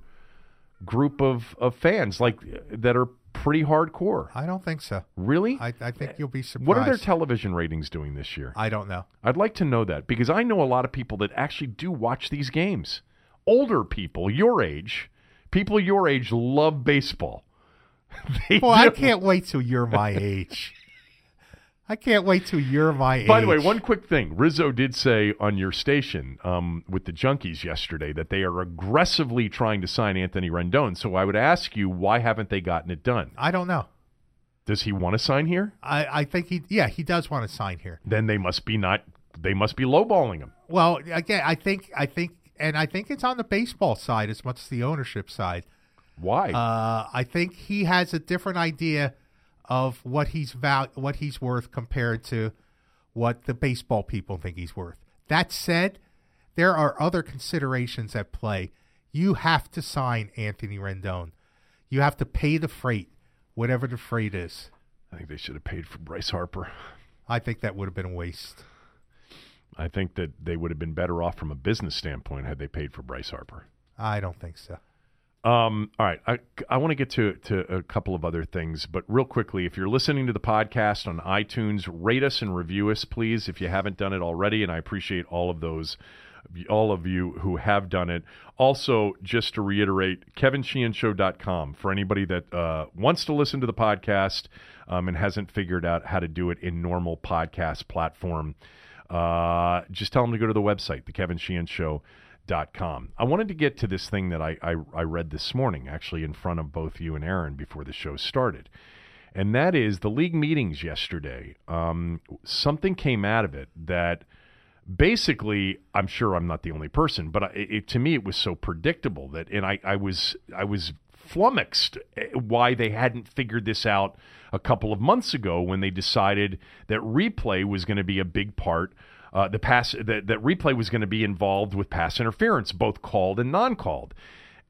group of, of fans like that are pretty hardcore. I don't think so. Really? I, I think you'll be surprised. what are their television ratings doing this year? I don't know. I'd like to know that because I know a lot of people that actually do watch these games. Older people, your age, people your age love baseball. they Well, I can't wait till you're my age. I can't wait till you're my age. By the way, one quick thing: Rizzo did say on your station um, with the Junkies yesterday that they are aggressively trying to sign Anthony Rendon. So I would ask you, why haven't they gotten it done? I don't know. Does he want to sign here? I, I think he, yeah, he does want to sign here. Then they must be not. They must be lowballing him. Well, again, I think, I think, and I think it's on the baseball side as much as the ownership side. Why? Uh, I think he has a different idea of what he's val- what he's worth compared to what the baseball people think he's worth. That said, there are other considerations at play. You have to sign Anthony Rendon. You have to pay the freight, whatever the freight is. I think they should have paid for Bryce Harper. I think that would have been a waste. I think that they would have been better off from a business standpoint had they paid for Bryce Harper. I don't think so. Um, all right, I, I want to get to to a couple of other things, but real quickly, if you're listening to the podcast on iTunes, rate us and review us, please, if you haven't done it already, and I appreciate all of those, all of you who have done it. Also, just to reiterate, KevinSheehanShow.com for anybody that uh, wants to listen to the podcast um, and hasn't figured out how to do it in normal podcast platform. Uh, just tell them to go to the website, the Kevin com. I wanted to get to this thing that I, I, I read this morning, actually, in front of both you and Aaron before the show started. And that is the league meetings yesterday. Um, something came out of it that basically, I'm sure I'm not the only person, but it, to me, it was so predictable that, and I, I was, I was flummoxed why they hadn't figured this out a couple of months ago when they decided that replay was going to be a big part uh, the pass that, that replay was going to be involved with pass interference, both called and non-called.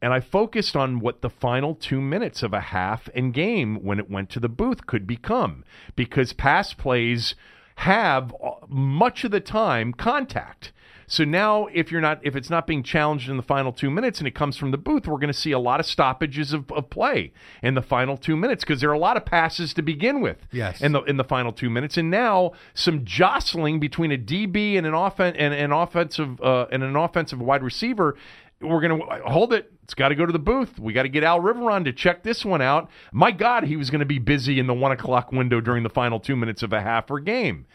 And I focused on what the final two minutes of a half and game when it went to the booth could become, because pass plays have uh, much of the time contact. So now, if you're not, if it's not being challenged in the final two minutes and it comes from the booth, we're going to see a lot of stoppages of, of play in the final two minutes because there are a lot of passes to begin with. Yes. In the in the final two minutes, and now some jostling between a DB and an offen- and an offensive uh, and an offensive wide receiver we're going to hold it. It's got to go to the booth. We got to get Al Riveron to check this one out. My God, he was going to be busy in the one o'clock window during the final two minutes of a half or game.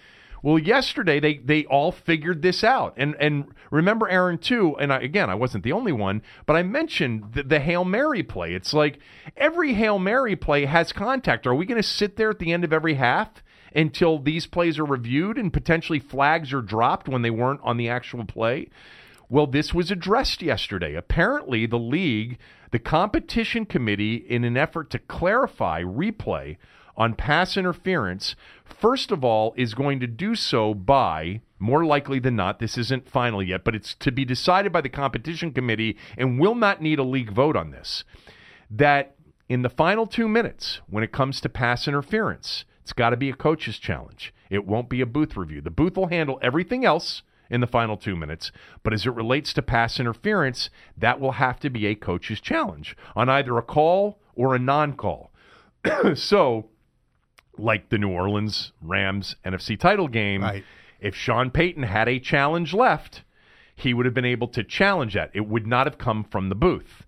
Well, yesterday they they all figured this out, and and remember Aaron too. And I, again, I wasn't the only one, but I mentioned the, the hail mary play. It's like every hail mary play has contact. Are we going to sit there at the end of every half until these plays are reviewed and potentially flags are dropped when they weren't on the actual play? Well, this was addressed yesterday. Apparently, the league, the competition committee, in an effort to clarify replay on pass interference, first of all, is going to do so by, more likely than not, this isn't final yet, but it's to be decided by the competition committee and will not need a league vote on this. That in the final two minutes, when it comes to pass interference, it's got to be a coach's challenge. It won't be a booth review. The booth will handle everything else in the final two minutes. But as it relates to pass interference, that will have to be a coach's challenge on either a call or a non call. so, like the New Orleans Rams NFC title game, Right. if Sean Payton had a challenge left, he would have been able to challenge that. It would not have come from the booth.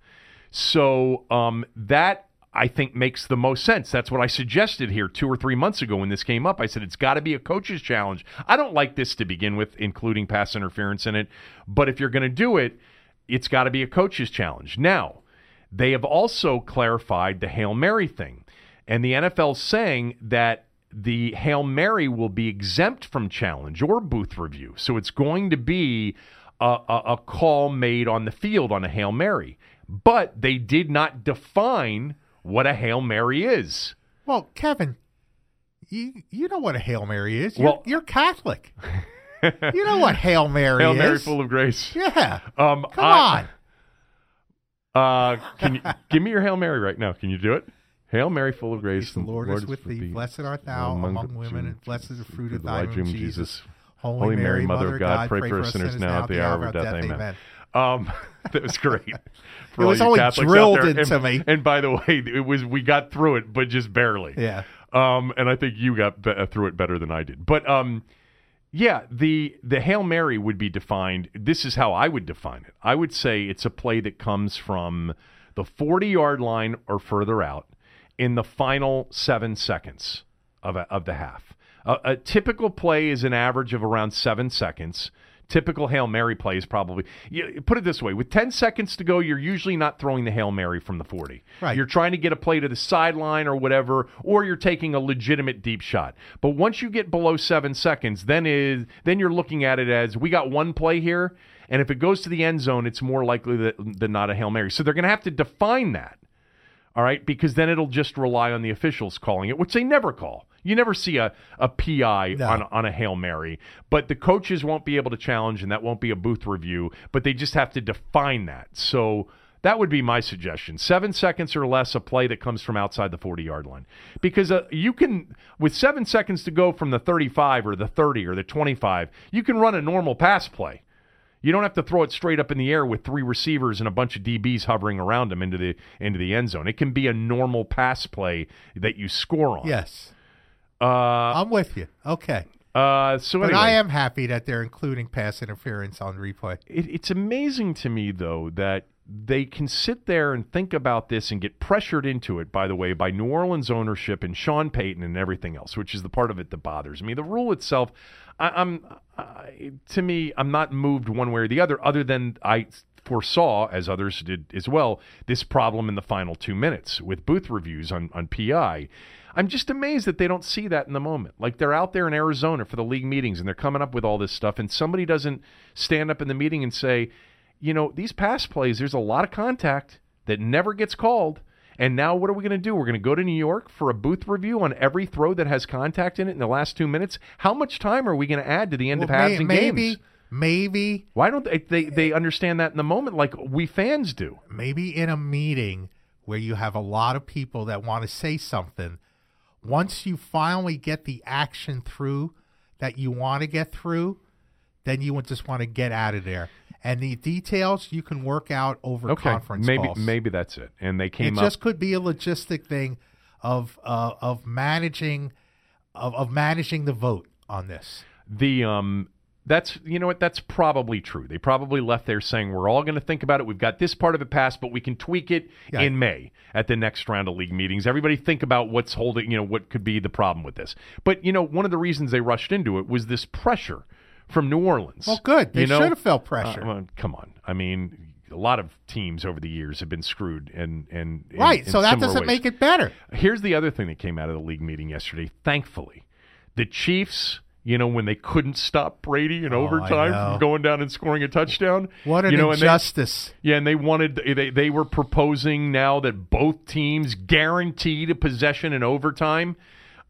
So um, that I think makes the most sense. That's what I suggested here two or three months ago when this came up. I said it's got to be a coach's challenge. I don't like this to begin with, including pass interference in it. But if you're going to do it, it's got to be a coach's challenge. Now, they have also clarified the Hail Mary thing. And the NFL's saying that the Hail Mary will be exempt from challenge or booth review. So it's going to be a, a, a call made on the field on a Hail Mary. But they did not define what a Hail Mary is. Well, Kevin, you you know what a Hail Mary is. You're, Well- you're Catholic. you know what Hail Mary is. Hail is. Mary full of grace. Yeah. Um, Come I- on. Uh, can you give me your Hail Mary right now? Can you do it? Hail Mary, full of grace, The Lord, is with thee. Blessed art thou among, women, and blessed is the fruit of thy womb, Jesus. Holy Mary, Mother of God, pray for us sinners now at the hour of our death. Amen. Um, that was great. It was only Catholics drilled into and, me. And by the way, it was we got through it, but just barely. Yeah. Um, and I think you got be- uh, through it better than I did. But um, yeah, the the Hail Mary would be defined. This is how I would define it. I would say it's a play that comes from the 40 yard line or further out in the final seven seconds of, a, of the half. A, a typical play is an average of around seven seconds. Typical Hail Mary play is probably, you, put it this way with 10 seconds to go, you're usually not throwing the Hail Mary from the 40. Right. You're trying to get a play to the sideline or whatever, or you're taking a legitimate deep shot. But once you get below seven seconds, then is then you're looking at it as we got one play here, and if it goes to the end zone, it's more likely that, than not a hail mary. So they're going to have to define that, all right, because then it'll just rely on the officials calling it, which they never call. You never see a, a PI No. on on a hail mary, but the coaches won't be able to challenge, and that won't be a booth review. But they just have to define that. So that would be my suggestion. Seven seconds or less, a play that comes from outside the 40 yard line. Because uh, you can, with seven seconds to go from the 35 or the 30 or the 25, you can run a normal pass play. You don't have to throw it straight up in the air with three receivers and a bunch of DBs hovering around him into the into the end zone. It can be a normal pass play that you score on. Yes. Uh, I'm with you. Okay. uh, so But anyway, I am happy that they're including pass interference on replay. it, it's amazing to me though that they can sit there and think about this and get pressured into it by the way by New Orleans ownership and Sean Payton and everything else which is the part of it that bothers me the rule itself I, I'm I, to me I'm not moved one way or the other other than I foresaw as others did as well this problem in the final 2 minutes with booth reviews on on PI I'm just amazed that they don't see that in the moment. Like they're out there in Arizona for the league meetings and they're coming up with all this stuff, and somebody doesn't stand up in the meeting and say, you know, these pass plays, there's a lot of contact that never gets called. And now what are we going to do? We're going to go to New York for a booth review on every throw that has contact in it in the last two minutes. How much time are we going to add to the end of Well, halves may- and maybe, games? maybe, Why don't they, they they understand that in the moment like we fans do? maybe in a meeting where you have a lot of people that want to say something, once you finally get the action through that you want to get through, then you would just want to get out of there. And the details you can work out over Okay, conference maybe calls. maybe that's it. And they came up it up. just could be a logistic thing of uh, of managing of, of managing the vote on this. the um That's you know what that's probably true. They probably left there saying we're all going to think about it. We've got this part of it passed, but we can tweak it Yeah. in May at the next round of league meetings. Everybody think about what's holding, you know, what could be the problem with this. But you know, one of the reasons they rushed into it was this pressure from New Orleans. Well, good. They You know? should have felt pressure. Uh, well, come on. I mean, a lot of teams over the years have been screwed and and right. in so that doesn't ways. make it better. Here's the other thing that came out of the league meeting yesterday. Thankfully, the Chiefs, you know, when they couldn't stop Brady in Oh, overtime from going down and scoring a touchdown. What an you know, and they- injustice. yeah, and they wanted they they were proposing now that both teams guaranteed a possession in overtime.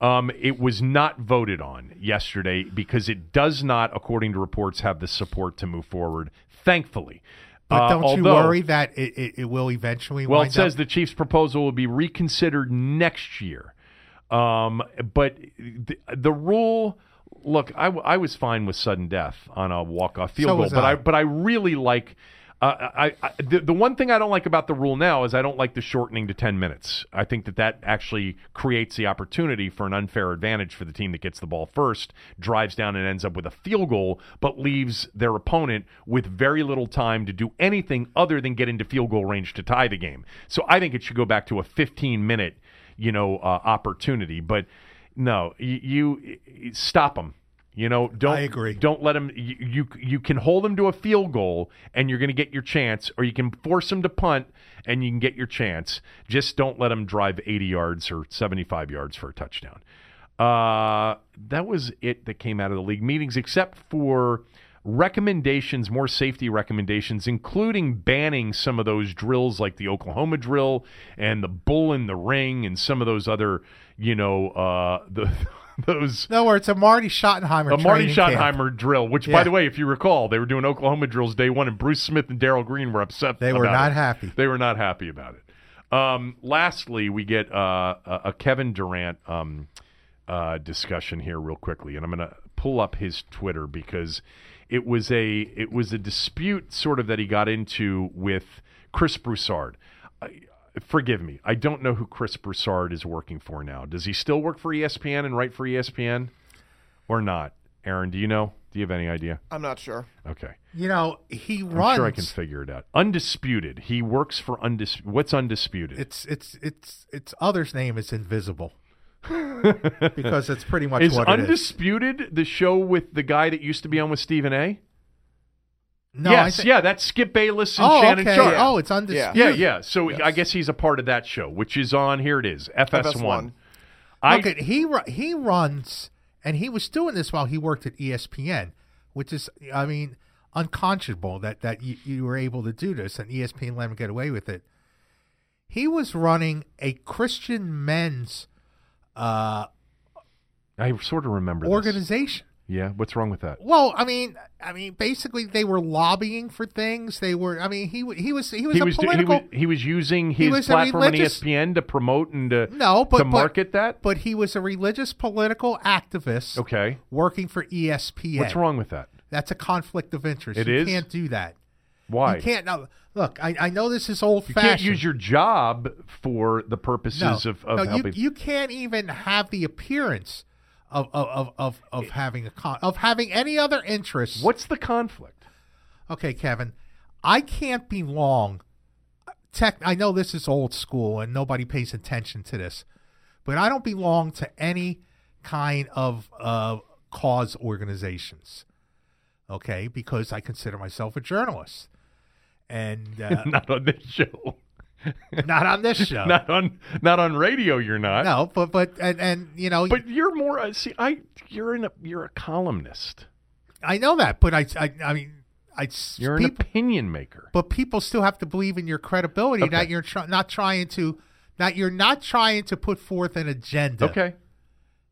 Um, it was not voted on yesterday because it does not, according to reports, have the support to move forward. Thankfully, But Uh, don't you although- worry that it, it, it will eventually well, it says up? the Chiefs' proposal will be reconsidered next year. Um, but the, the rule, look, I was fine with sudden death on a walk-off field So goal, but I. I. but I really like. Uh, I, I the, the one thing I don't like about the rule now is I don't like the shortening to ten minutes. I think that that actually creates the opportunity for an unfair advantage for the team that gets the ball first, drives down and ends up with a field goal, but leaves their opponent with very little time to do anything other than get into field goal range to tie the game. So I think it should go back to a 15 minute, you know, uh, opportunity. But no, you, you stop them. You know, don't I agree. Don't let them. You, you you can hold them to a field goal, and you're going to get your chance, or you can force them to punt, and you can get your chance. Just don't let them drive 80 yards or 75 yards for a touchdown. Uh, that was it that came out of the league meetings, except for recommendations, more safety recommendations, including banning some of those drills like the Oklahoma drill and the bull in the ring and some of those other, you know, uh, the those no, where it's a Marty Schottenheimer. a Marty training camp. Schottenheimer drill, which, by the way, if you recall, they were doing Oklahoma drills day one, and Bruce Smith and Darrell Green were upset. They were not it. happy. They were not happy about it. Um, lastly, we get uh, a a Kevin Durant um, uh, discussion here, real quickly, and I'm going to pull up his Twitter because it was a it was a dispute sort of that he got into with Chris Broussard. I, forgive me, I don't know who Chris Broussard is working for now. Does he still work for ESPN and write for ESPN, or not? Aaron, do you know? Do you have any idea? I'm not sure. Okay. You know, he I'm runs. sure I can figure it out. Undisputed. He works for Undisputed. What's Undisputed? It's it's it's its other's name is invisible because it's pretty much is what it is. Undisputed the show with the guy that used to be on with Stephen A? No, yes, thi- yeah, that's Skip Bayless and Oh, Shannon okay. Sharpe. Oh, it's undisputed. yeah, yeah. So I guess he's a part of that show, which is on here. It is FS1. FS1. I Look, at, he he runs, and he was doing this while he worked at ESPN, which is, I mean, unconscionable that that you, you were able to do this, and ESPN let him get away with it. He was running a Christian men's uh, I sort of remember this. Yeah, what's wrong with that? Well, I mean, I mean, basically, they were lobbying for things. They were, I mean, he he was he was He a was, do- he political. was he was using his was platform on E ESPN to promote and to No, but- to but- market that. but he was a religious political activist Okay, working for ESPN. what's wrong with that? That's a conflict of interest. It you is? can't do that. Why You can't. Now, look, I, I know this is old fashioned. You can't use your job for the purposes no, of, of no, helping. you, you can't even have the appearance of of, of, of, of having a con- of having any other interest. What's the conflict? Okay, Kevin, I can't be belong. Tech. I know this is old school and nobody pays attention to this, but I don't belong to any kind of uh, cause organizations. Okay, because I consider myself a journalist, and uh, not on this show. not on this show. not on not on radio. You're not. No, but but and, and you know, But you're more. Uh, see, I you're in a you're a columnist. I know that, but I I, I mean, I You're an opinion maker. but people still have to believe in your credibility Okay. that you're try, not trying to that you're not trying to put forth an agenda. Okay.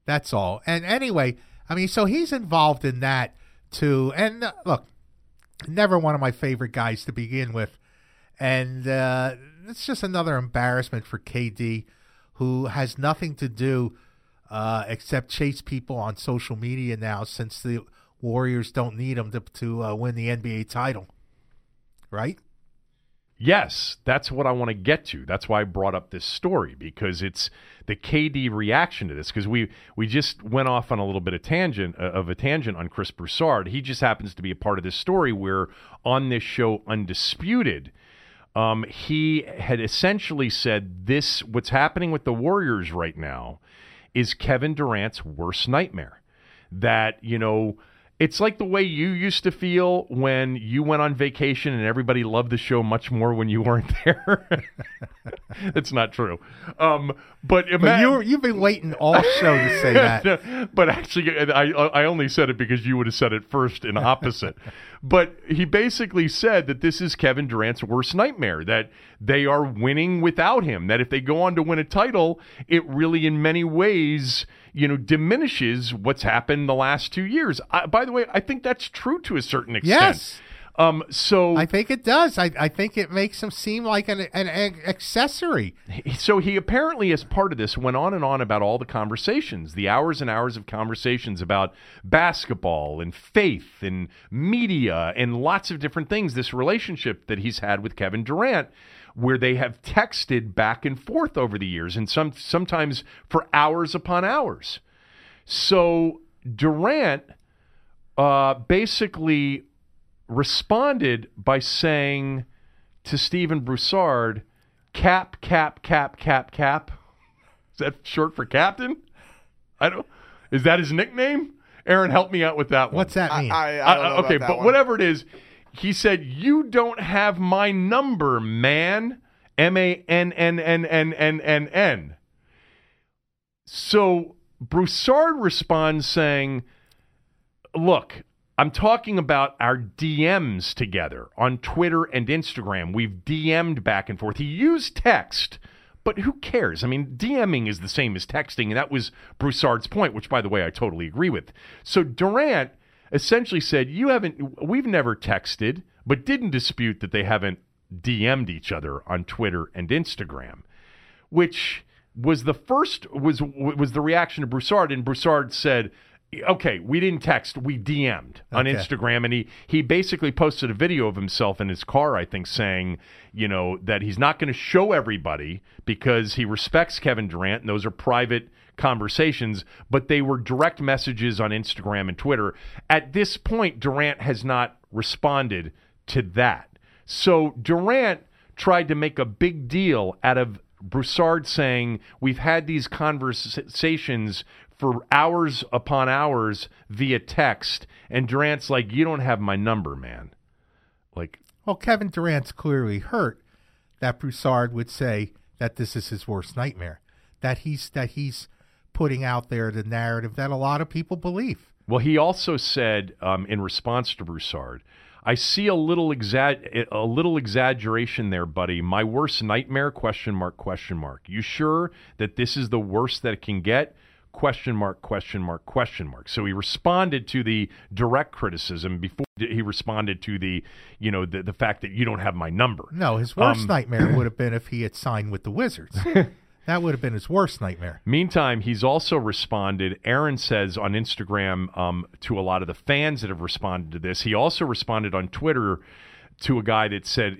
That's all. And anyway, I mean, so he's involved in that too. And uh, look, never one of my favorite guys to begin with. And uh, it's just another embarrassment for KD, who has nothing to do uh, except chase people on social media now since the Warriors don't need him to, to uh, win the NBA title. Right? Yes, that's what I want to get to. That's why I brought up this story because it's the KD reaction to this because we we just went off on a little bit of tangent uh, of a tangent on Chris Broussard. He just happens to be a part of this story where on this show Undisputed, um, he had essentially said this what's happening with the Warriors right now is Kevin Durant's worst nightmare. That, you know, it's like the way you used to feel when you went on vacation and everybody loved the show much more when you weren't there. It's not true. Um, but, you you've been waiting all show to say that. but actually, I I only said it because you would have said it first in opposite. but he basically said that this is Kevin Durant's worst nightmare. That they are winning without him. That if they go on to win a title, it really, in many ways, you know, diminishes what's happened the last two years. I, by the way, I think that's true to a certain extent. Yes. Um. So I think it does. I, I think it makes him seem like an, an, an accessory. so he apparently as part of this went on and on about all the conversations the hours and hours of conversations about basketball and faith and media and lots of different things this relationship that he's had with kevin durant where they have texted back and forth over the years and some sometimes for hours upon hours so durant uh, basically responded by saying to Stephen Broussard, cap, cap, cap, cap, cap. Is that short for captain? I don't. Is that his nickname? Aaron, help me out with that one. What's that mean? I, I don't know okay, about that but one. whatever it is, he said, "You don't have my number, man." M A N N N N N N N. So Broussard responds saying, "Look, I'm talking about our DMs together on Twitter and Instagram. We've DM'd back and forth. He used text." But who cares? I mean, DMing is the same as texting, and that was Broussard's point, which, by the way, I totally agree with. So Durant essentially said, "You haven't. We've never texted, but didn't dispute that they haven't DM'd each other on Twitter and Instagram." which was the first was was the reaction to Broussard, and Broussard said, "Okay, we didn't text, we DM'd on Okay. Instagram," and he he basically posted a video of himself in his car, I think, saying, you know, that he's not going to show everybody because he respects Kevin Durant, and those are private conversations, but they were direct messages on Instagram and Twitter. At this point, Durant has not responded to that. So Durant tried to make a big deal out of Broussard saying, We've had these conversations for hours upon hours via text. And Durant's like, You don't have my number, man. Like, Well, Kevin Durant's clearly hurt that Broussard would say that this is his worst nightmare. That he's that he's putting out there the narrative that a lot of people believe. Well, he also said um, in response to Broussard, "I see a little exa- a little exaggeration there, buddy. My worst nightmare? Question mark? Question mark. You sure that this is the worst that it can get? Question mark? Question mark? Question mark. So he responded to the direct criticism before he responded to the, you know, the the fact that you don't have my number. No, his worst Um, nightmare would have been if he had signed with the Wizards. that would have been his worst nightmare. Meantime, he's also responded. Aaron says on Instagram um, to a lot of the fans that have responded to this. He also responded on Twitter to a guy that said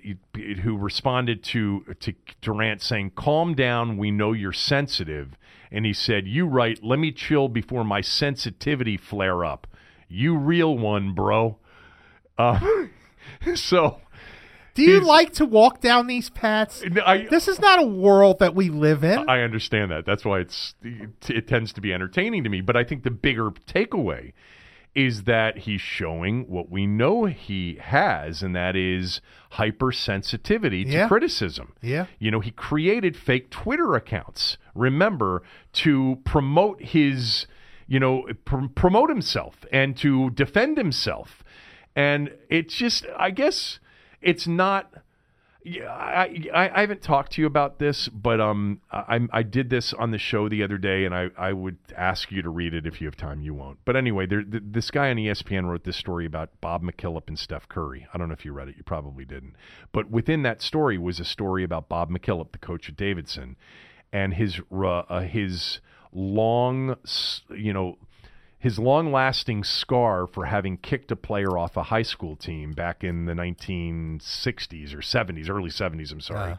who responded to to Durant saying, "Calm down. We know you're sensitive." And he said, "You right. Let me chill before my sensitivity flare up. You real one, bro." Uh, so Do you He's- like to walk down these paths? I, This is not a world that we live in. I understand that. That's why it's it, it tends to be entertaining to me. But I think the bigger takeaway is that he's showing what we know he has, and that is hypersensitivity to Yeah. criticism. Yeah. You know, he created fake Twitter accounts. Remember to promote his, you know, pr- promote himself and to defend himself. And it's just, I guess, it's not. I, I I haven't talked to you about this, but um, I I did this on the show the other day, and I, I would ask you to read it if you have time. You won't, but anyway, there, th- this guy on ESPN wrote this story about Bob McKillop and Steph Curry. I don't know if you read it. You probably didn't, but within that story was a story about Bob McKillop, the coach at Davidson, and his uh, his long, you know, his long-lasting scar for having kicked a player off a high school team back in the 1960s or 70s, early 70s. I'm sorry. Uh.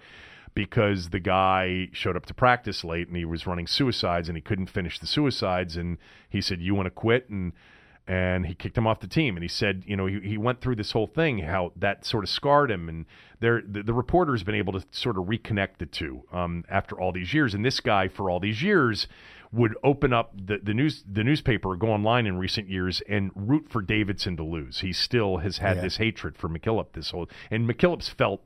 Because the guy showed up to practice late and he was running suicides and he couldn't finish the suicides and he said, "You want to quit?" and and he kicked him off the team. And he said, you know, he, he went through this whole thing, how that sort of scarred him. And there, the, the reporter's been able to sort of reconnect the two um, after all these years. And this guy, for all these years, would open up the, the news the newspaper, go online in recent years, and root for Davidson to lose. He still has had Yeah. this hatred for McKillop. This whole and McKillop's felt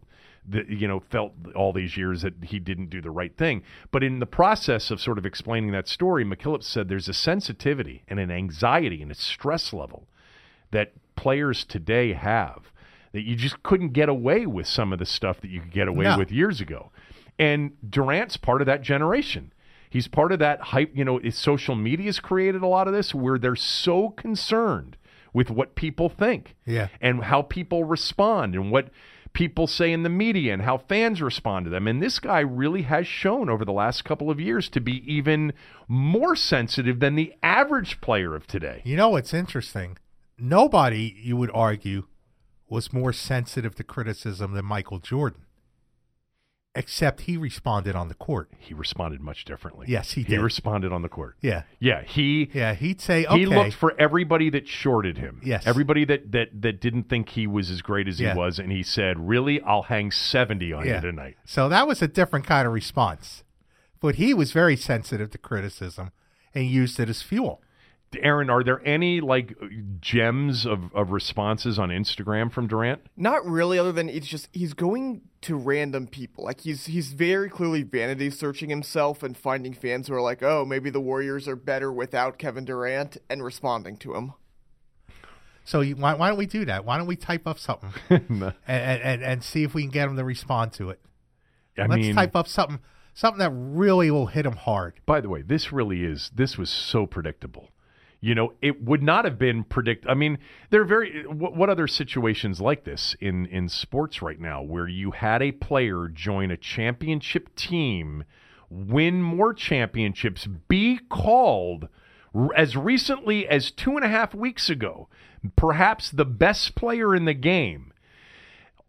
that you know felt all these years that he didn't do the right thing. But in the process of sort of explaining that story, McKillop said there's a sensitivity and an anxiety and a stress level that players today have that you just couldn't get away with some of the stuff that you could get away No. with years ago. And Durant's part of that generation. He's part of that hype, you know, social media's created a lot of this where they're so concerned with what people think Yeah. and how people respond and what people say in the media and how fans respond to them. And this guy really has shown over the last couple of years to be even more sensitive than the average player of today. You know what's interesting? Nobody, you would argue, was more sensitive to criticism than Michael Jordan. Except he responded on the court. He responded much differently. Yes, he did. He responded on the court. Yeah. Yeah, he Yeah, he'd say, okay. he looked for everybody that shorted him. Yes. Everybody that that that didn't think he was as great as Yeah. he was and he said, "Really, I'll hang 70 on Yeah. you tonight." So that was a different kind of response. But he was very sensitive to criticism and used it as fuel. Aaron, are there any like gems of, of responses on Instagram from Durant? Not really, other than it's just he's going to random people. Like he's he's very clearly vanity searching himself and finding fans who are like, oh, maybe the Warriors are better without Kevin Durant, and responding to him. So you, why, why don't we do that? Why don't we type up something and, and, and, and see if we can get him to respond to it? I Let's mean, type up something something that really will hit him hard. by the way, this really is this was so predictable. You know, it would not have been predict. I mean, there are very what, what other situations like this in in sports right now where you had a player join a championship team, win more championships, be called as recently as two and a half weeks ago, perhaps the best player in the game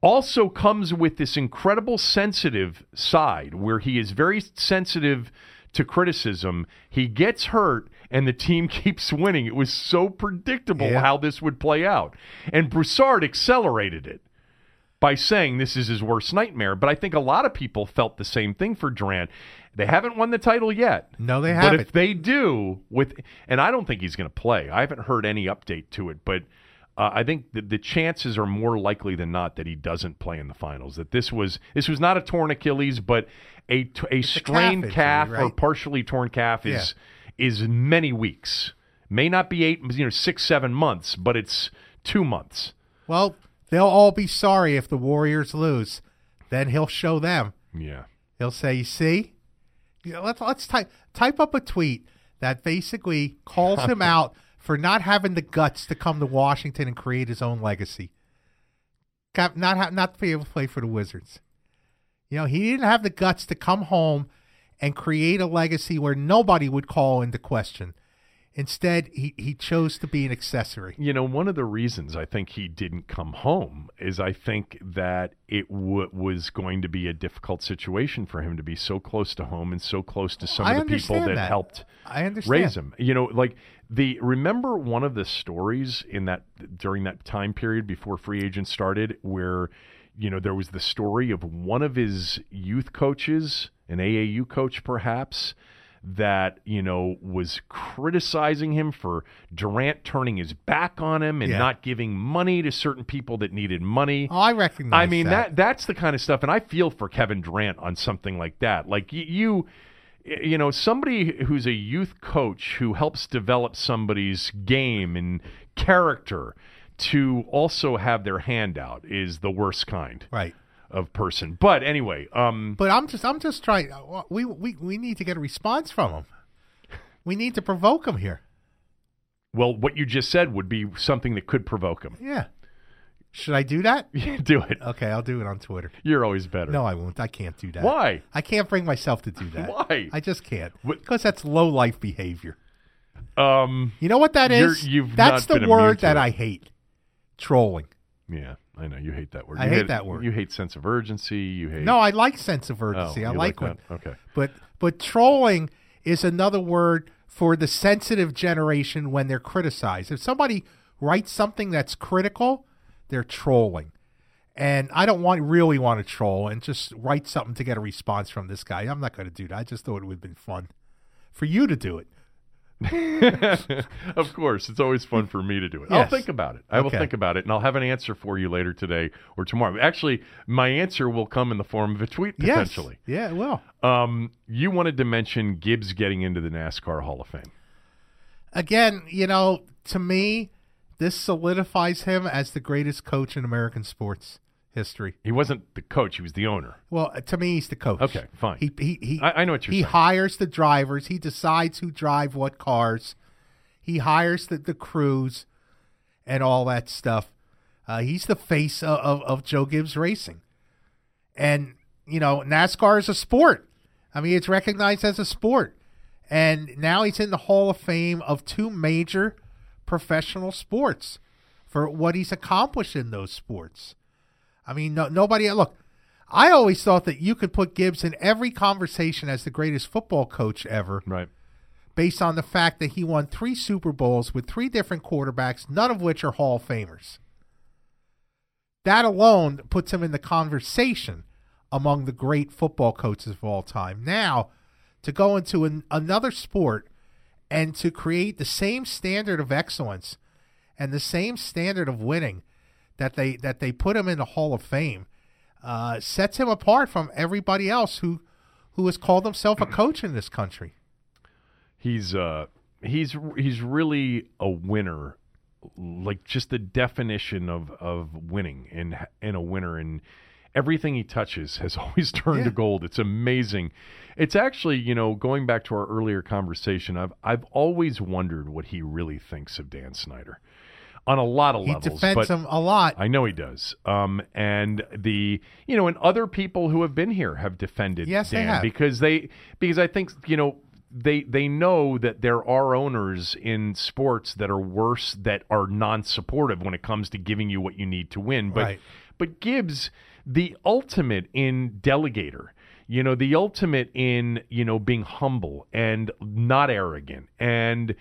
also comes with this incredible sensitive side where he is very sensitive to criticism. He gets hurt and the team keeps winning. It was so predictable Yeah. how this would play out. And Broussard accelerated it by saying this is his worst nightmare. But I think a lot of people felt the same thing for Durant. They haven't won the title yet. No, they haven't. But if they do, with and I don't think he's going to play. I haven't heard any update to it, but uh, I think the, the chances are more likely than not that he doesn't play in the finals. That this was this was not a torn Achilles, but a a strained injury, calf or right? partially torn calf is is many weeks. May not be eight, you know, six, seven months, but it's two months. Well, they'll all be sorry if the Warriors lose. Then he'll show them. Yeah. He'll say, "You see, you know, let's let's type type up a tweet that basically calls him out for not having the guts to come to Washington and create his own legacy. Not ha- not to be able to play for the Wizards. You know, he didn't have the guts to come home and create a legacy where nobody would call into question. Instead, he, he chose to be an accessory. You know, one of the reasons I think he didn't come home is I think that it w- was going to be a difficult situation for him to be so close to home and so close to some I of the people that, that. helped I understand. raise him. You know, like the remember one of the stories in that during that time period before free agents started where you know there was the story of one of his youth coaches, an AAU coach perhaps, that you know was criticizing him for Durant turning his back on him and Yeah. not giving money to certain people that needed money. Oh, I recognize. I mean that. that that's the kind of stuff, and I feel for Kevin Durant on something like that. Like y- you, you know, somebody who's a youth coach who helps develop somebody's game and character to also have their hand out is the worst kind right. of person. But anyway, um, But I'm just I'm just trying. We we we need to get a response from him. We need to provoke him here. well, what you just said would be something that could provoke him. Yeah. Should I do that? Do it. Okay, I'll do it on Twitter. You're always better. No, I won't. I can't do that. Why? I can't bring myself to do that. Why? I just can't. Because that's low life behavior. Um, You know what that is? That's the word that. I hate. Trolling. yeah, I know you hate that word. I You hate that word. You hate sense of urgency. You hate. No, I like sense of Oh, urgency. I you like, that? when Okay. But but trolling is another word for the sensitive generation when they're criticized. If somebody writes something that's critical, they're trolling. And I don't want really want to troll and just write something to get a response from this guy. I'm not going to do that. I just thought it would have been fun for you to do it. of course, it's always fun for me to do it. I'll think about it. I will think about it, and I'll have an answer for you later today or tomorrow. Actually, my answer will come in the form of a tweet potentially. Yes. Yeah, well. Um, you wanted to mention Gibbs getting into the NASCAR Hall of Fame. Again, you know, to me, this solidifies him as the greatest coach in American sports history. He wasn't the coach; he was the owner. Well, to me, he's the coach. Okay, fine. He he, he I- I know what you're he saying. hires the drivers. He decides who drive what cars. He hires the, the crews and all that stuff. Uh, he's the face of, of, of Joe Gibbs Racing, and you know NASCAR is a sport. I mean, it's recognized as a sport, and now he's in the Hall of Fame of two major professional sports for what he's accomplished in those sports. I mean, no, nobody. Look, I always thought that you could put Gibbs in every conversation as the greatest football coach ever, Right. based on the fact that he won three Super Bowls with three different quarterbacks, none of which are Hall of Famers. That alone puts him in the conversation among the great football coaches of all time. Now, to go into an, another sport and to create the same standard of excellence and the same standard of winning that they that they put him in the Hall of Fame uh, sets him apart from everybody else who who has called himself a coach in this country. He's uh he's he's really a winner, like just the definition of of winning and and a winner and everything he touches has always turned to gold. It's amazing. It's actually you know going back to our earlier conversation. I've I've always wondered what he really thinks of Dan Snyder on a lot of He levels. He defends but him a lot. I know he does. Um, and the you know, and other people who have been here have defended Yes, they have. because they because I think you know they they know that there are owners in sports that are worse that are non-supportive when it comes to giving you what you need to win. But Right. but Gibbs the ultimate in delegator. You know, the ultimate in, you know, being humble and not arrogant and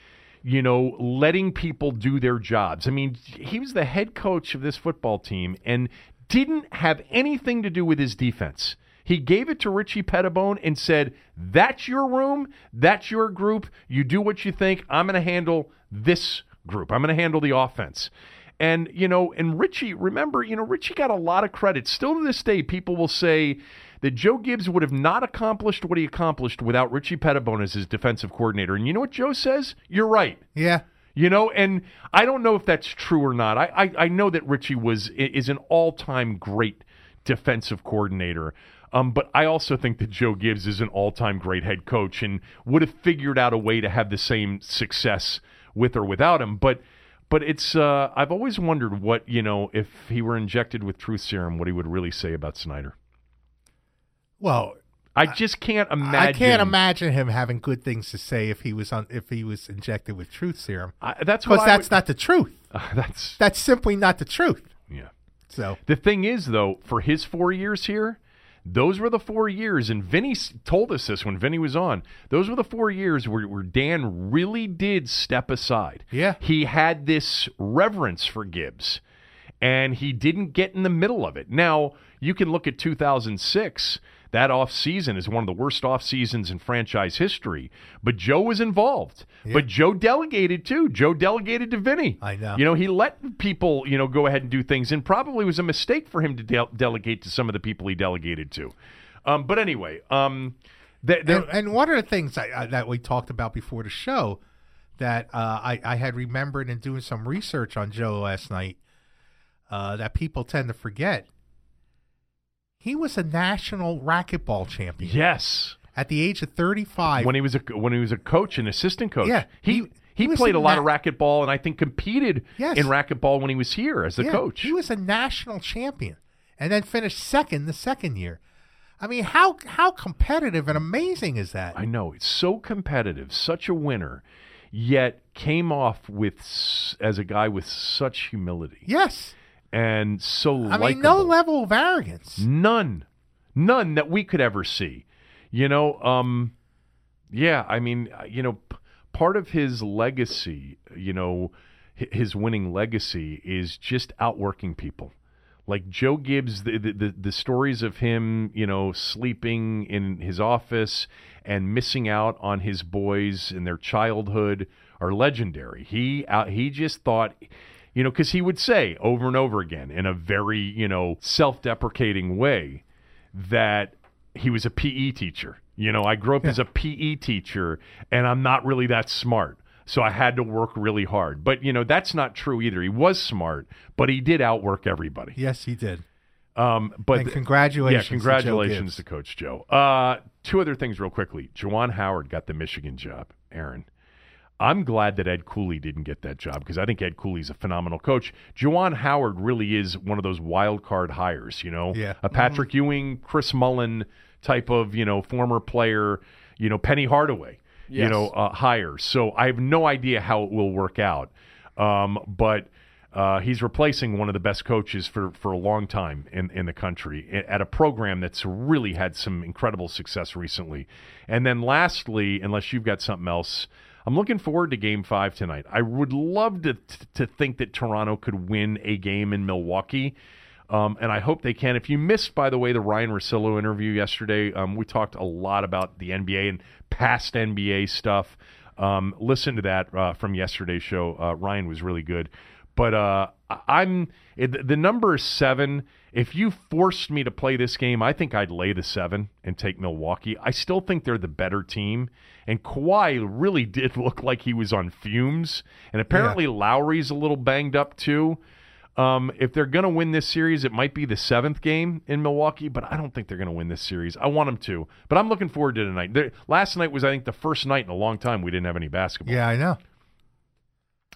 you know, letting people do their jobs. I mean, he was the head coach of this football team and didn't have anything to do with his defense. He gave it to Richie Pettibone and said, That's your room. That's your group. You do what you think. I'm going to handle this group. I'm going to handle the offense. And, you know, and Richie, remember, you know, Richie got a lot of credit. Still to this day, people will say that Joe Gibbs would have not accomplished what he accomplished without Richie Pettibone as his defensive coordinator. And you know what Joe says? You're right. yeah. You know, and I don't know if that's true or not. I, I, I know that Richie was is an all time great defensive coordinator. Um, but I also think that Joe Gibbs is an all time great head coach and would have figured out a way to have the same success with or without him. But but it's uh, I've always wondered what you know if he were injected with truth serum, what he would really say about Snyder. Well, I just can't imagine. I can't imagine him having good things to say if he was on if he was injected with truth serum. I, that's Because that's would- not the truth. Uh, that's That's simply not the truth. yeah. So The thing is, though, for his four years here, those were the four years, and Vinny told us this when Vinny was on. Those were the four years where, where Dan really did step aside. Yeah. He had this reverence for Gibbs, and he didn't get in the middle of it. Now, you can look at 2006. That off season is one of the worst off seasons in franchise history. But Joe was involved. But Joe delegated too. Joe delegated to Vinny. I know. You know, he let people, you know, go ahead and do things, and probably was a mistake for him to de- delegate to some of the people he delegated to. Um, but anyway, um, th- there- and, and one of the things I, I, that we talked about before the show that uh, I, I had remembered in doing some research on Joe last night uh, that people tend to forget. He was a national racquetball champion yes, at the age of 35. when he was a when he was a coach, an assistant coach, Yeah, he he- he, he played a a lot na- of racquetball, and I think competed Yes. in racquetball when he was here as a Yeah, coach. He was a national champion and then finished second the second year. I mean, how how competitive and amazing is that? I know it's so competitive, such a winner. yet came off with as a guy with such humility Yes. And so I likable. mean, no level of arrogance. None. None that we could ever see. You know, um, yeah, I mean, uh, you know, p- part of his legacy, you know, hi- his winning legacy is just outworking people. Like Joe Gibbs, the, the, the, the stories of him, you know, sleeping in his office and missing out on his boys in their childhood are legendary. He out, he just thought, you know, because he would say over and over again in a very, you know, self-deprecating way that he was a PE teacher. You know, I grew up as a PE teacher and I'm not really that smart. So I had to work really hard. But, you know, that's not true either. He was smart, but he did outwork everybody. Yes, he did. Um, but And congratulations yeah, to Joe congratulations to, Coach Joe. Uh, two other things real quickly. Juwan Howard got the Michigan job. Aaron, I'm glad that Ed Cooley didn't get that job because I think Ed Cooley's a phenomenal coach. Juwan Howard really is one of those wild card hires. You know, Yeah. a Patrick Ewing, Chris Mullin type of you know former player. You know, Penny Hardaway. You know, uh, hire. So I have no idea how it will work out. Um, but uh, he's replacing one of the best coaches for, for a long time in, in the country at a program that's really had some incredible success recently. And then lastly, unless you've got something else, I'm looking forward to game five tonight. I would love to, to think that Toronto could win a game in Milwaukee. Um, and I hope they can. If you missed, by the way, the Ryan Russillo interview yesterday, um, we talked a lot about the NBA and past NBA stuff. Um, listen to that uh, from yesterday's show. Uh, Ryan was really good. But uh, I'm the number is seven. If you forced me to play this game, I think I'd lay the seven and take Milwaukee. I still think they're the better team. And Kawhi really did look like he was on fumes. And apparently Lowry's a little banged up too. Um, if they're going to win this series, it might be the seventh game in Milwaukee, but I don't think they're going to win this series. I want them to, but I'm looking forward to tonight. There, last night was, I think, the first night in a long time we didn't have any basketball. Yeah, I know.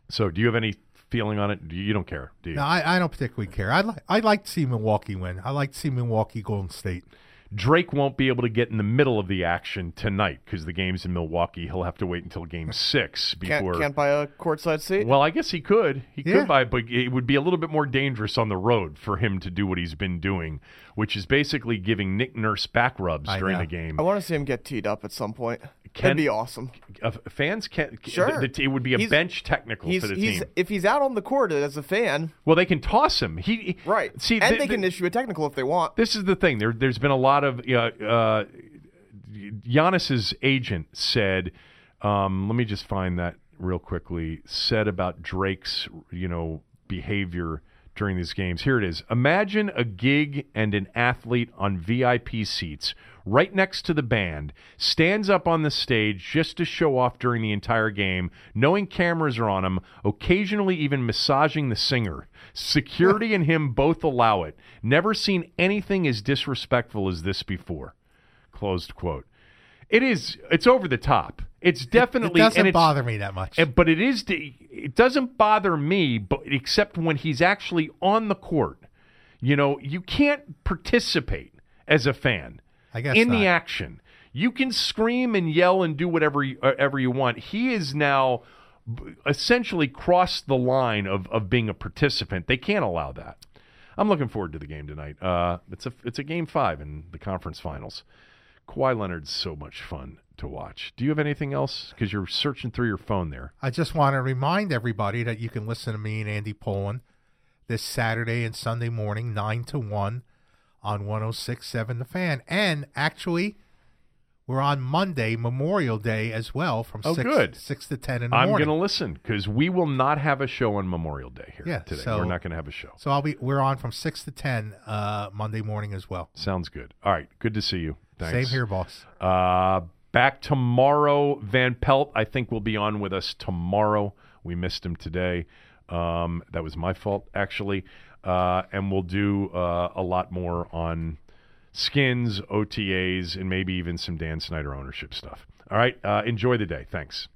So, do you have any feeling on it? Do you, you don't care, do you? No, I, I don't particularly care. I'd like I'd like to see Milwaukee win. I like to see Milwaukee Golden State. Drake won't be able to get in the middle of the action tonight because the game's in Milwaukee. He'll have to wait until Game Six Can't, before. can't buy a courtside seat. Well, I guess he could. He Yeah. could buy, but it would be a little bit more dangerous on the road for him to do what he's been doing, which is basically giving Nick Nurse back rubs I during know. the game. I want to see him get teed up at some point. Can- That'd be awesome. Uh, fans can Sure. The, the, it would be a He's- bench technical for the he's team. if he's out on the court as a fan, Well, they can toss him. He right? See, and th- they can issue a technical if they want. this is the thing. There, there's been a lot of uh, uh, Giannis's agent said. Um, let me just find that real quickly. Said about Drake's, you know, behavior during these games. Here it is. Imagine a gig and an athlete on VIP seats, right next to the band, stands up on the stage just to show off during the entire game, knowing cameras are on him, occasionally even massaging the singer. Security and him both allow it. Never seen anything as disrespectful as this before. Closed quote. It is. It's over the top. It's definitely. it doesn't bother me that much. but it is. It doesn't bother me, but except when he's actually on the court. You know, you can't participate as a fan I guess in the action. You can scream and yell and do whatever you, uh, ever you want. He is now essentially crossed the line of, of being a participant. They can't allow that. I'm looking forward to the game tonight. Uh, it's a it's a game five in the conference finals. Kawhi Leonard's so much fun to watch. Do you have anything else? Because you're searching through your phone there. I just want to remind everybody that you can listen to me and Andy Pollin this Saturday and Sunday morning, 9 to 1 on 1067 The Fan. And actually, we're on Monday, Memorial Day, as well, from Oh, 6, good. 6 to 10 in the I'm morning. going to listen because we will not have a show on Memorial Day here Yeah, today. so- We're not going to have a show. So I'll be we're on from 6 to 10 uh, Monday morning as well. Sounds good. All right. Good to see you. Thanks. Same here, boss. Uh, back tomorrow. Van Pelt, I think, will be on with us tomorrow. We missed him today. Um, that was my fault, actually. Uh, and we'll do uh, a lot more on skins, OTAs, and maybe even some Dan Snyder ownership stuff. All right. Uh, enjoy the day. Thanks.